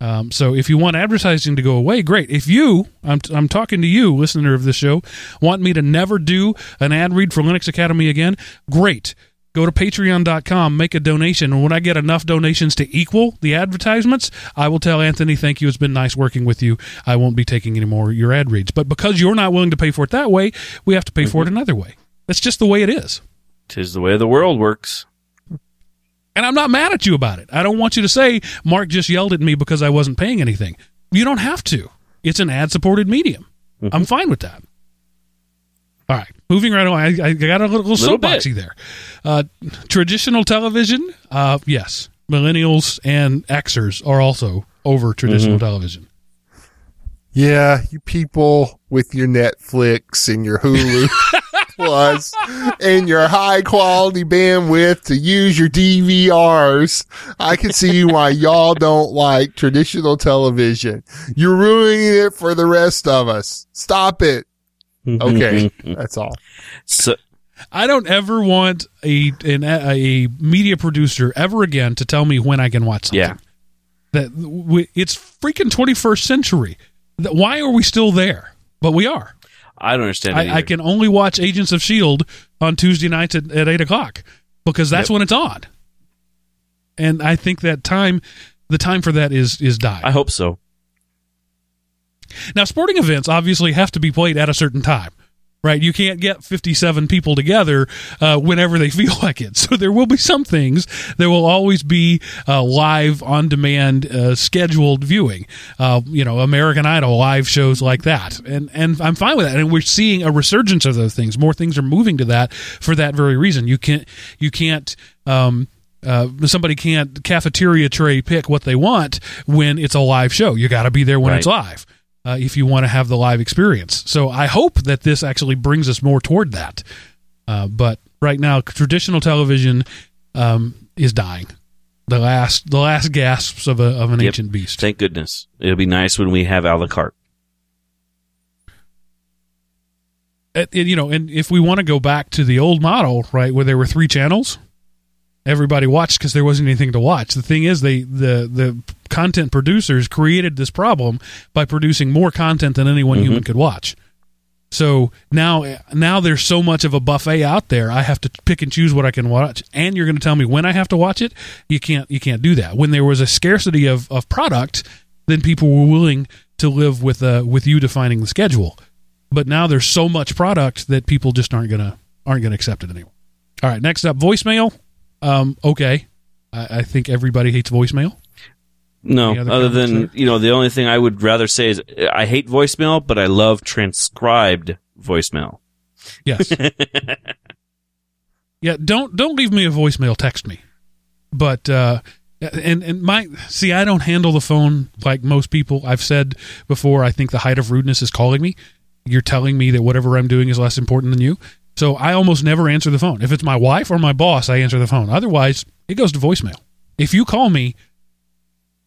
Um, so if you want advertising to go away, great. If you, I'm, I'm talking to you, listener of this show, want me to never do an ad read for Linux Academy again, great. Go to patreon.com, make a donation, and when I get enough donations to equal the advertisements, I will tell Anthony, thank you, it's been nice working with you. I won't be taking any more of your ad reads. But because you're not willing to pay for it that way, we have to pay for it mm-hmm. another way. That's just the way it is. Tis the way the world works. And I'm not mad at you about it. I don't want you to say Mark just yelled at me because I wasn't paying anything. You don't have to. It's an ad supported medium. Mm-hmm. I'm fine with that. All right, moving right on. I, I got a little, Little soapboxy there. Uh, traditional television, uh, yes. Millennials and Xers are also over traditional television. Yeah, you people with your Netflix and your Hulu Plus and your high quality bandwidth to use your DVRs. I can see why y'all don't like traditional television. You're ruining it for the rest of us. Stop it. Mm-hmm. Okay, mm-hmm. that's all. So, I don't ever want a an, a media producer ever again to tell me when I can watch something. yeah. That we, it's freaking 21st century. Why are we still there? But we are. I don't understand. I, I can only watch Agents of Shield on Tuesday nights at, at eight o'clock because that's Yep. when it's on. And I think that time, the time for that is is dying. I hope so. Now, sporting events obviously have to be played at a certain time, right? You can't get 57 people together uh, whenever they feel like it. So there will be some things there will always be uh, live, on demand, uh, scheduled viewing. Uh, you know, American Idol live shows like that, and and I'm fine with that. And we're seeing a resurgence of those things. More things are moving to that for that very reason. You can't you can't. Um, uh, somebody can't cafeteria tray pick what they want when it's a live show. You got to be there when Right. it's live uh, if you want to have the live experience. So I hope that this actually brings us more toward that. Uh, but right now, traditional television um, is dying. The last, the last gasps of a of an Yep. ancient beast. Thank goodness. It'll be nice when we have a la carte. You know, and if we want to go back to the old model, right, where there were three channels, everybody watched because there wasn't anything to watch. The thing is, they the the content producers created this problem by producing more content than any one human could watch. So now, now there's so much of a buffet out there. I have to pick and choose what I can watch, and you're going to tell me when I have to watch it. You can't, you can't do that. When there was a scarcity of, of product, then people were willing to live with uh, with you defining the schedule. But now there's so much product that people just aren't gonna aren't gonna accept it anymore. All right, next up, voicemail. Um, okay, I, I think everybody hates voicemail. No, other other than you know, the only thing I would rather say is I hate voicemail, but I love transcribed voicemail. Yes. yeah. Don't don't leave me a voicemail. Text me. But uh, and and my see, I don't handle the phone like most people. I've said before. I think the height of rudeness is calling me. You're telling me that whatever I'm doing is less important than you. So I almost never answer the phone. If it's my wife or my boss, I answer the phone. Otherwise, it goes to voicemail. If you call me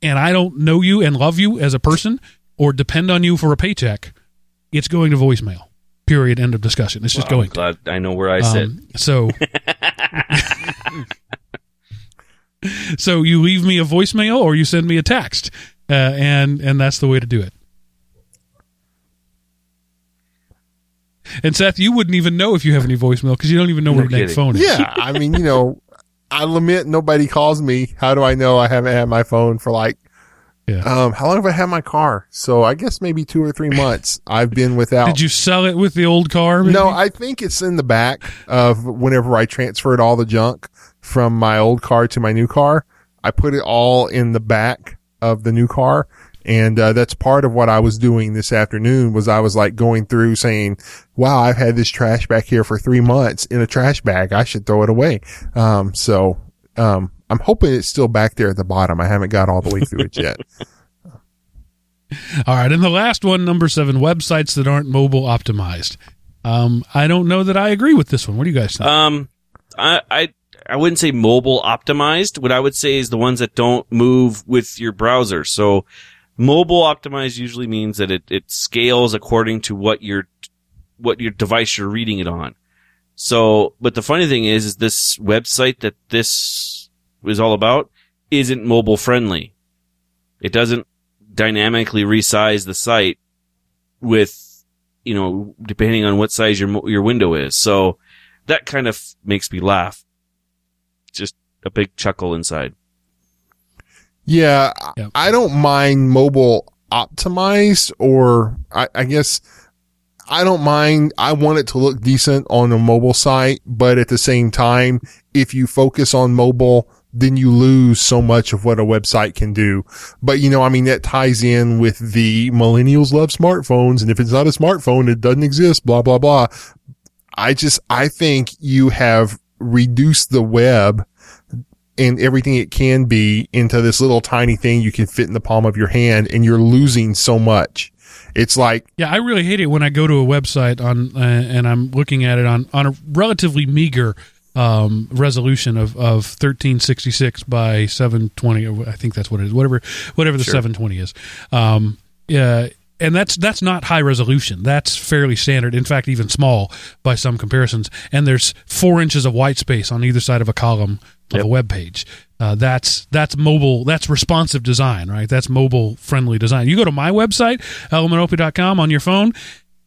and I don't know you and love you as a person or depend on you for a paycheck, it's going to voicemail. Period. End of discussion. It's just Well, going. I'm glad I know where I sit. Um, so, so you leave me a voicemail or you send me a text, uh, and and that's the way to do it. And Seth, you wouldn't even know if you have any voicemail because you don't even know No where your dang phone is. Yeah, I mean, you know, I lament nobody calls me. How do I know I haven't had my phone for like, Yeah. um, how long have I had my car? So I guess maybe two or three months I've been without. Did you sell it with the old car? maybe? No, I think it's in the back of whenever I transferred all the junk from my old car to my new car. I put it all in the back of the new car. And, uh, that's part of what I was doing this afternoon was I was like going through saying, wow, I've had this trash back here for three months in a trash bag. I should throw it away. Um, so, um, I'm hoping it's still back there at the bottom. I haven't got all the way through it yet. All right, and the last one, number seven, websites that aren't mobile optimized. Um, I don't know that I agree with this one. What do you guys think? Um, I, I I wouldn't say mobile optimized. What I would say is the ones that don't move with your browser. So mobile optimized usually means that it, it scales according to what your what your device you're reading it on. So, but the funny thing is, is this website that this is all about isn't mobile friendly. It doesn't dynamically resize the site with, you know, depending on what size your, your window is. So that kind of makes me laugh. Just a big chuckle inside. Yeah, Yep. I don't mind mobile optimized or I, I guess I don't mind. I want it to look decent on a mobile site, but at the same time, if you focus on mobile, then you lose so much of what a website can do. But you know, I mean, that ties in with the millennials love smartphones. And if it's not a smartphone, it doesn't exist, blah, blah, blah. I just, I think you have reduced the web and everything it can be into this little tiny thing you can fit in the palm of your hand and you're losing so much. It's like, Yeah, I really hate it when I go to a website on uh, and I'm looking at it on on a relatively meager um, resolution of, of 1366 by 720. I think that's what it is. Whatever whatever the 720 is. Um, yeah, and that's that's not high resolution. That's fairly standard. In fact, even small by some comparisons. And there's four inches of white space on either side of a column of Yep. a web page. Uh, that's that's mobile. That's responsive design, right? That's mobile friendly design. You go to my website, elementop.com on your phone.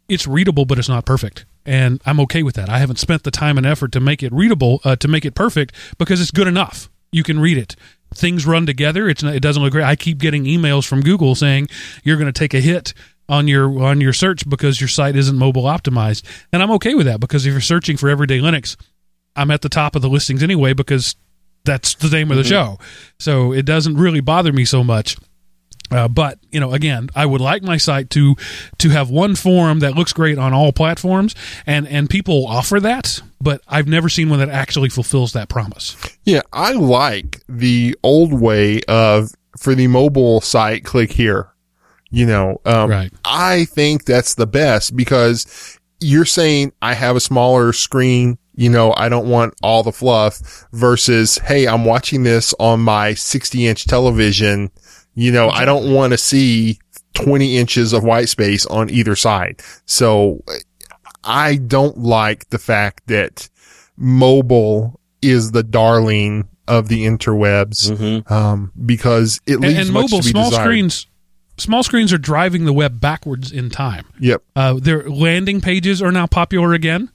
It's readable, but it's not perfect, and I'm okay with that. I haven't spent the time and effort to make it readable, uh, to make it perfect, because it's good enough. You can read it. Things run together. It's not, it doesn't look great. I keep getting emails from Google saying you're going to take a hit on your on your search because your site isn't mobile optimized, and I'm okay with that because if you're searching for everyday Linux, I'm at the top of the listings anyway because that's the name of the show. So it doesn't really bother me so much. Uh, but you know, again, I would like my site to to have one form that looks great on all platforms, and and people offer that, but I've never seen one that actually fulfills that promise. yeah, I like the old way of for the mobile site, click here. You know, um, Right. I think that's the best because you're saying I have a smaller screen. You know, I don't want all the fluff versus, Hey, I'm watching this on my 60 inch television. You know, I don't want to see 20 inches of white space on either side. So I don't like the fact that mobile is the darling of the interwebs. Mm-hmm. Um, because it And, leaves and much mobile to be small desired. screens, small screens are driving the web backwards in time. Yep. Uh, their landing pages are now popular again.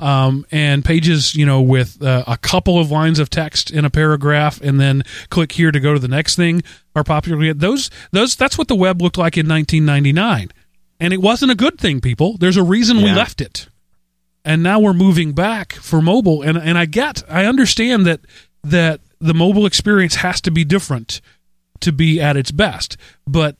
Um, and pages, you know, with uh, a couple of lines of text in a paragraph, and then click here to go to the next thing, are popular. Those, those, that's what the web looked like in 1999, and it wasn't a good thing. People, there's a reason we left it, and now we're moving back for mobile. And and I get, I understand that that the mobile experience has to be different to be at its best, but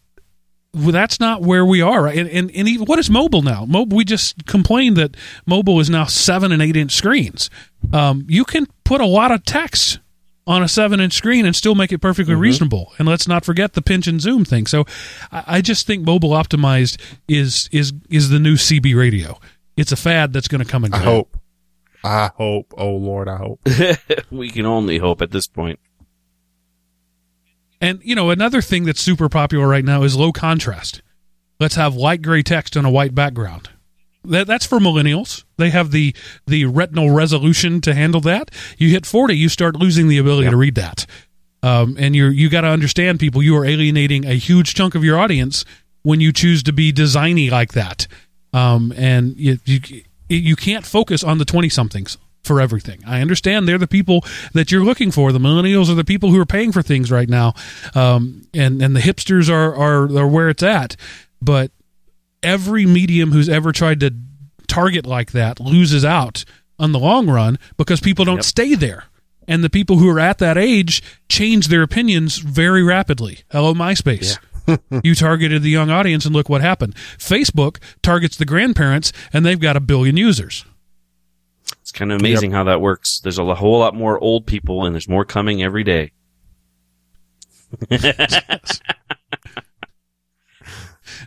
well, that's not where we are. right? And, and, and even, what is mobile now? Mobile, we just complained that mobile is now seven and eight inch screens. Um, you can put a lot of text on a seven inch screen and still make it perfectly reasonable. And let's not forget the pinch and zoom thing. So I, I just think mobile optimized is is is the new CB radio. It's a fad that's going to come and go. I hope. I hope. Oh Lord, I hope. we can only hope at this point. And you know, another thing that's super popular right now is low contrast. Let's have light gray text on a white background. That, that's for millennials. They have the the retinal resolution to handle that. You hit forty, you start losing the ability to read that. Um, and you're you got to understand, people. You are alienating a huge chunk of your audience when you choose to be designy like that. Um, and you, you you can't focus on the twenty somethings for everything. I understand they're the people that you're looking for. The millennials are the people who are paying for things right now, um, and and the hipsters are are are where it's at. But every medium who's ever tried to target like that loses out on the long run because people don't Yep. stay there. And the people who are at that age change their opinions very rapidly. Hello, MySpace. you targeted the young audience, and look what happened. Facebook targets the grandparents, and they've got a billion users. Kind of amazing how that works. There's a whole lot more old people, and there's more coming every day.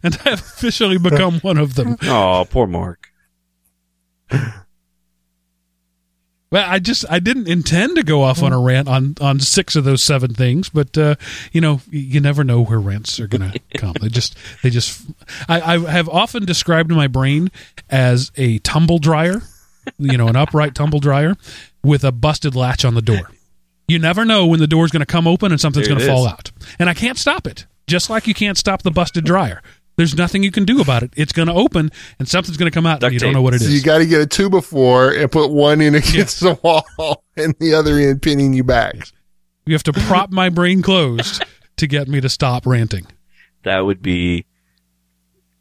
And I've officially become one of them. Oh, poor Mark. Well, I just I didn't intend to go off on a rant on on six of those seven things, but uh, you know you never know where rants are going to come. They just they just I, I have often described my brain as a tumble dryer, you know, an upright tumble dryer with a busted latch on the door. You never know when the door's going to come open and something's going to fall out, and I can't stop it. Just like you can't stop the busted dryer. There's nothing you can do about it. It's going to open and something's going to come out Duct and you don't know what it is. So you got to get a two before and put one in against the wall and the other end pinning you back. You have to prop my brain closed to get me to stop ranting. That would be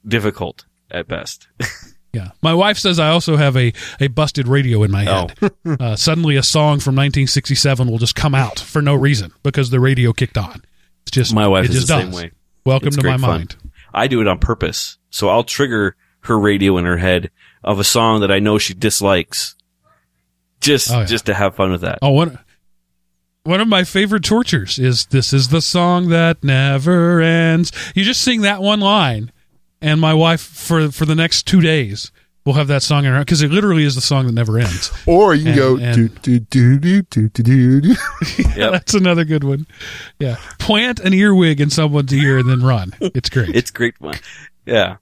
difficult at best. Yeah. My wife says I also have a, a busted radio in my head. uh, suddenly, a song from 1967 will just come out for no reason because the radio kicked on. It's just My wife it is just the does. same way. Welcome It's to my fun. mind. I do it on purpose. So I'll trigger her radio in her head of a song that I know she dislikes. Just Oh, yeah. just to have fun with that. Oh, one one of my favorite tortures is "This is the song that never ends." You just sing that one line, and my wife for for the next two days will have that song in her because it literally is the song that never ends. Or you can And- go and- do do do do do do do. Yep. That's another good one. Yeah, plant an earwig in someone's ear and then run. It's great. It's great one. Yeah.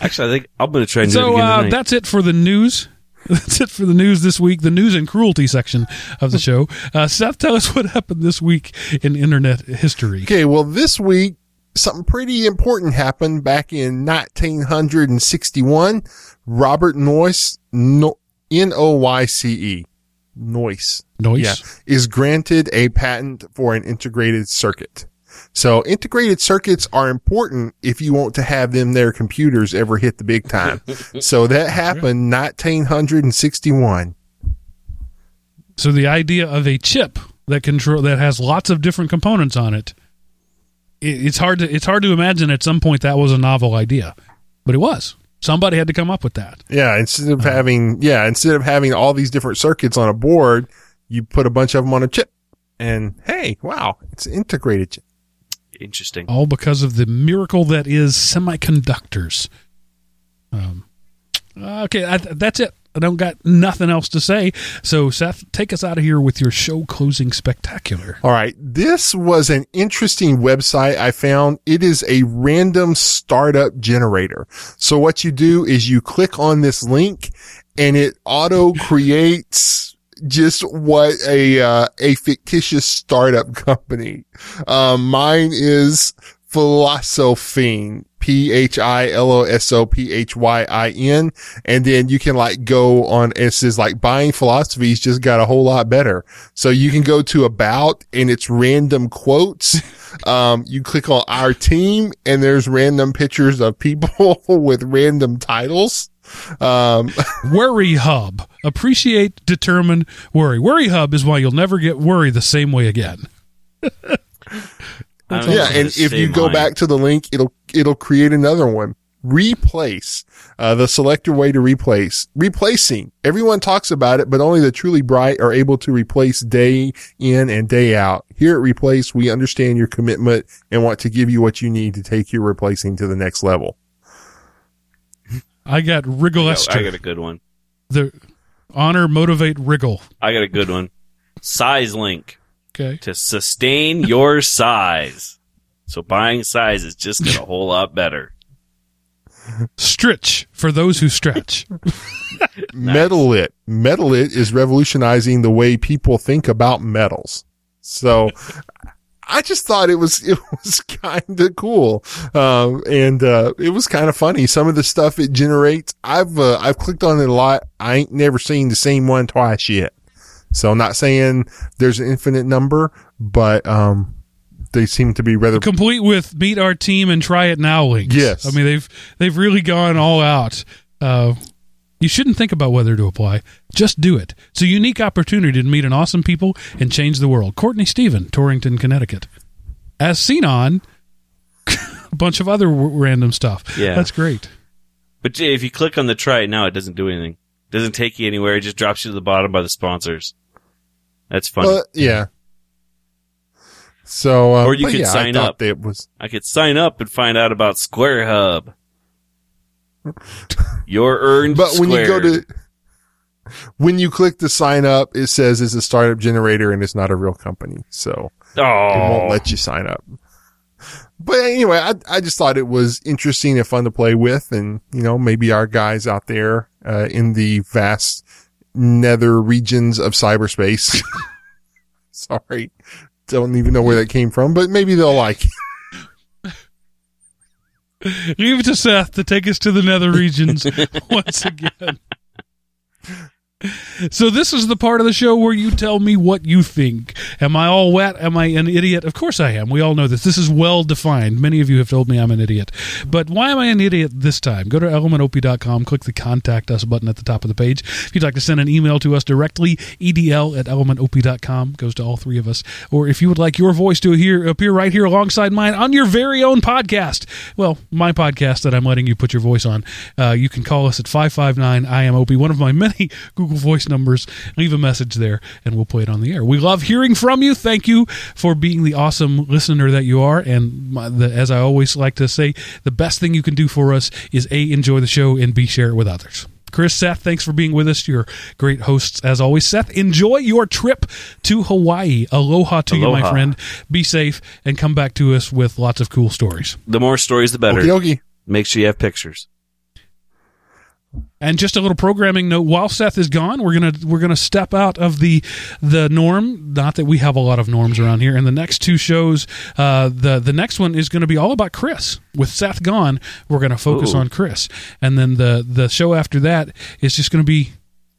Actually, I think I'm going to try and do it so again uh, tonight. that's it for the news. That's it for the news this week. The news and cruelty section of the show. Uh, Seth, tell us what happened this week in internet history. Okay, well, this week, something pretty important happened back in 1961. Robert Noyce, no, N-O-Y-C-E, Noyce, Noise. yeah, is granted a patent for an integrated circuit. So integrated circuits are important if you want to have them their computers ever hit the big time. so that happened 1961. So the idea of a chip that control that has lots of different components on it, it's hard to it's hard to imagine at some point that was a novel idea, but it was. Somebody had to come up with that. Yeah, instead of having yeah, instead of having all these different circuits on a board, you put a bunch of them on a chip. And hey, wow, it's integrated chip. Interesting. all because of the miracle that is semiconductors. Um, okay, I, that's it. I don't got nothing else to say. So, Seth, take us out of here with your show closing spectacular. All right, this was an interesting website I found. It is a random startup generator. So what you do is you click on this link and it auto creates just what a uh, a fictitious startup company. Um, mine is Philosophine, P H I L O S O P H Y I N, and then you can like go on. It says like buying philosophies just got a whole lot better. So you can go to about and it's random quotes. Um, you click on our team and there's random pictures of people with random titles. Um, Worry Hub. Appreciate, determine, worry. Worry Hub is why you'll never get worry the same way again. I yeah, and if you same go line. back to the link, it'll it'll create another one. Replace uh, the selector way to replace replacing. Everyone talks about it, but only the truly bright are able to replace day in and day out. Here at Replace, we understand your commitment and want to give you what you need to take your replacing to the next level. I got Wriggle I Esther. got a good one. the honor, motivate, wriggle. I got a good one. Size link Okay. to sustain your size. So buying size is just get a whole lot better. Stretch for those who stretch. Metalit. Metalit is revolutionizing the way people think about metals. So I just thought it was, it was kind of cool. Um, and, uh, it was kind of funny. Some of the stuff it generates, I've, uh, I've clicked on it a lot. I ain't never seen the same one twice yet. So I'm not saying there's an infinite number, but, um, they seem to be rather complete with meet our team and try it now links. Yes. I mean they've they've really gone all out. Uh, you shouldn't think about whether to apply. Just do it. It's a unique opportunity to meet an awesome people and change the world. Courtney Stephen, Torrington, Connecticut. As seen on a bunch of other w- random stuff. Yeah. That's great. But if you click on the try it now, it doesn't do anything. doesn't take you anywhere. It just drops you to the bottom by the sponsors. That's funny. But yeah. So, uh, Or you could yeah, sign thought up. It was I could sign up and find out about Square Hub. Your earned But when you go to, when you click to sign up, it says it's a startup generator and it's not a real company. So it won't let you sign up. But anyway, I, I just thought it was interesting and fun to play with. And, you know, maybe our guys out there, uh, in the vast nether regions of cyberspace. Sorry. Don't even know where that came from, but maybe they'll like it. Leave it to Seth to take us to the nether regions once again. So this is the part of the show where you tell me what you think. Am I all wet? Am I an idiot? Of course I am. We all know this. This is well defined. Many of you have told me I'm an idiot. But why am I an idiot this time? Go to elementop.com, click the contact us button at the top of the page. If you'd like to send an email to us directly, edl at elementop.com goes to all three of us. Or if you would like your voice to hear, appear right here alongside mine on your very own podcast, well, my podcast that I'm letting you put your voice on, uh, you can call us at 559 I am Opie, one of my many Google Voice numbers. Leave a message there, and we'll play it on the air. We love hearing from you. Thank you for being the awesome listener that you are. And my, the, as I always like to say, the best thing you can do for us is a enjoy the show and b share it with others. Chris, Seth, thanks for being with us. You're great hosts as always. Seth, enjoy your trip to Hawaii. Aloha to you, my friend. Be safe and come back to us with lots of cool stories. The more stories, the better. Okie dokie. Make sure you have pictures. And just a little programming note: while Seth is gone, we're gonna we're gonna step out of the the norm. Not that we have a lot of norms around here. And the next two shows, uh, the the next one is going to be all about Chris. With Seth gone, we're going to focus Ooh. on Chris, and then the the show after that is just going to be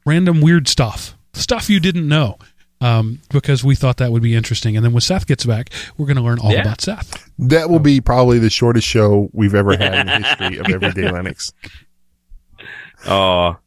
random weird stuff, stuff you didn't know. Um, because we thought that would be interesting, and then when Seth gets back, we're going to learn all Yeah. about Seth. That will be probably the shortest show we've ever had in the history of Everyday Linux. Oh,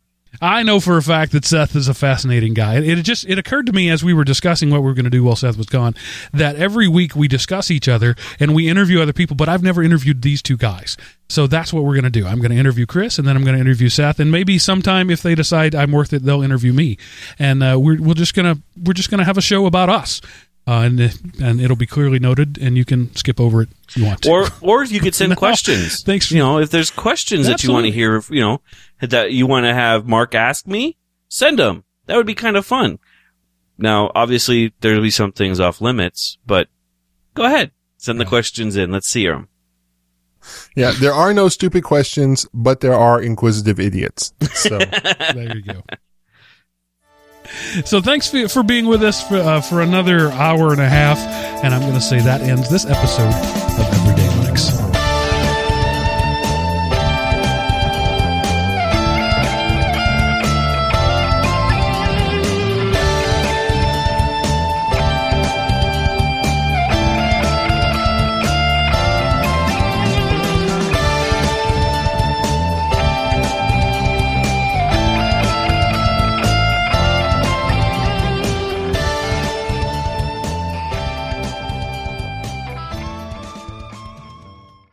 I know for a fact that Seth is a fascinating guy. It, just it occurred to me as we were discussing what we were going to do while Seth was gone that every week we discuss each other and we interview other people, but I've never interviewed these two guys. So that's what we're going to do. I'm going to interview Chris, and then I'm going to interview Seth, and maybe sometime if they decide I'm worth it, they'll interview me, and uh, we're we're just gonna we're just gonna have a show about us. Uh, and and it'll be clearly noted, and you can skip over it if you want to. or or you could send No, questions. thanks. You know, if there's questions that you want to Absolutely. hear, you know, that you want to have Mark ask me, send them. That would be kind of fun. Now, obviously, there'll be some things off limits, but go ahead, send the Yeah. questions in. Let's see them. Yeah, there are no stupid questions, but there are inquisitive idiots. So there you go. So thanks for, for being with us for, uh, for another hour and a half, and I'm going to say that ends this episode of Everyday Linux.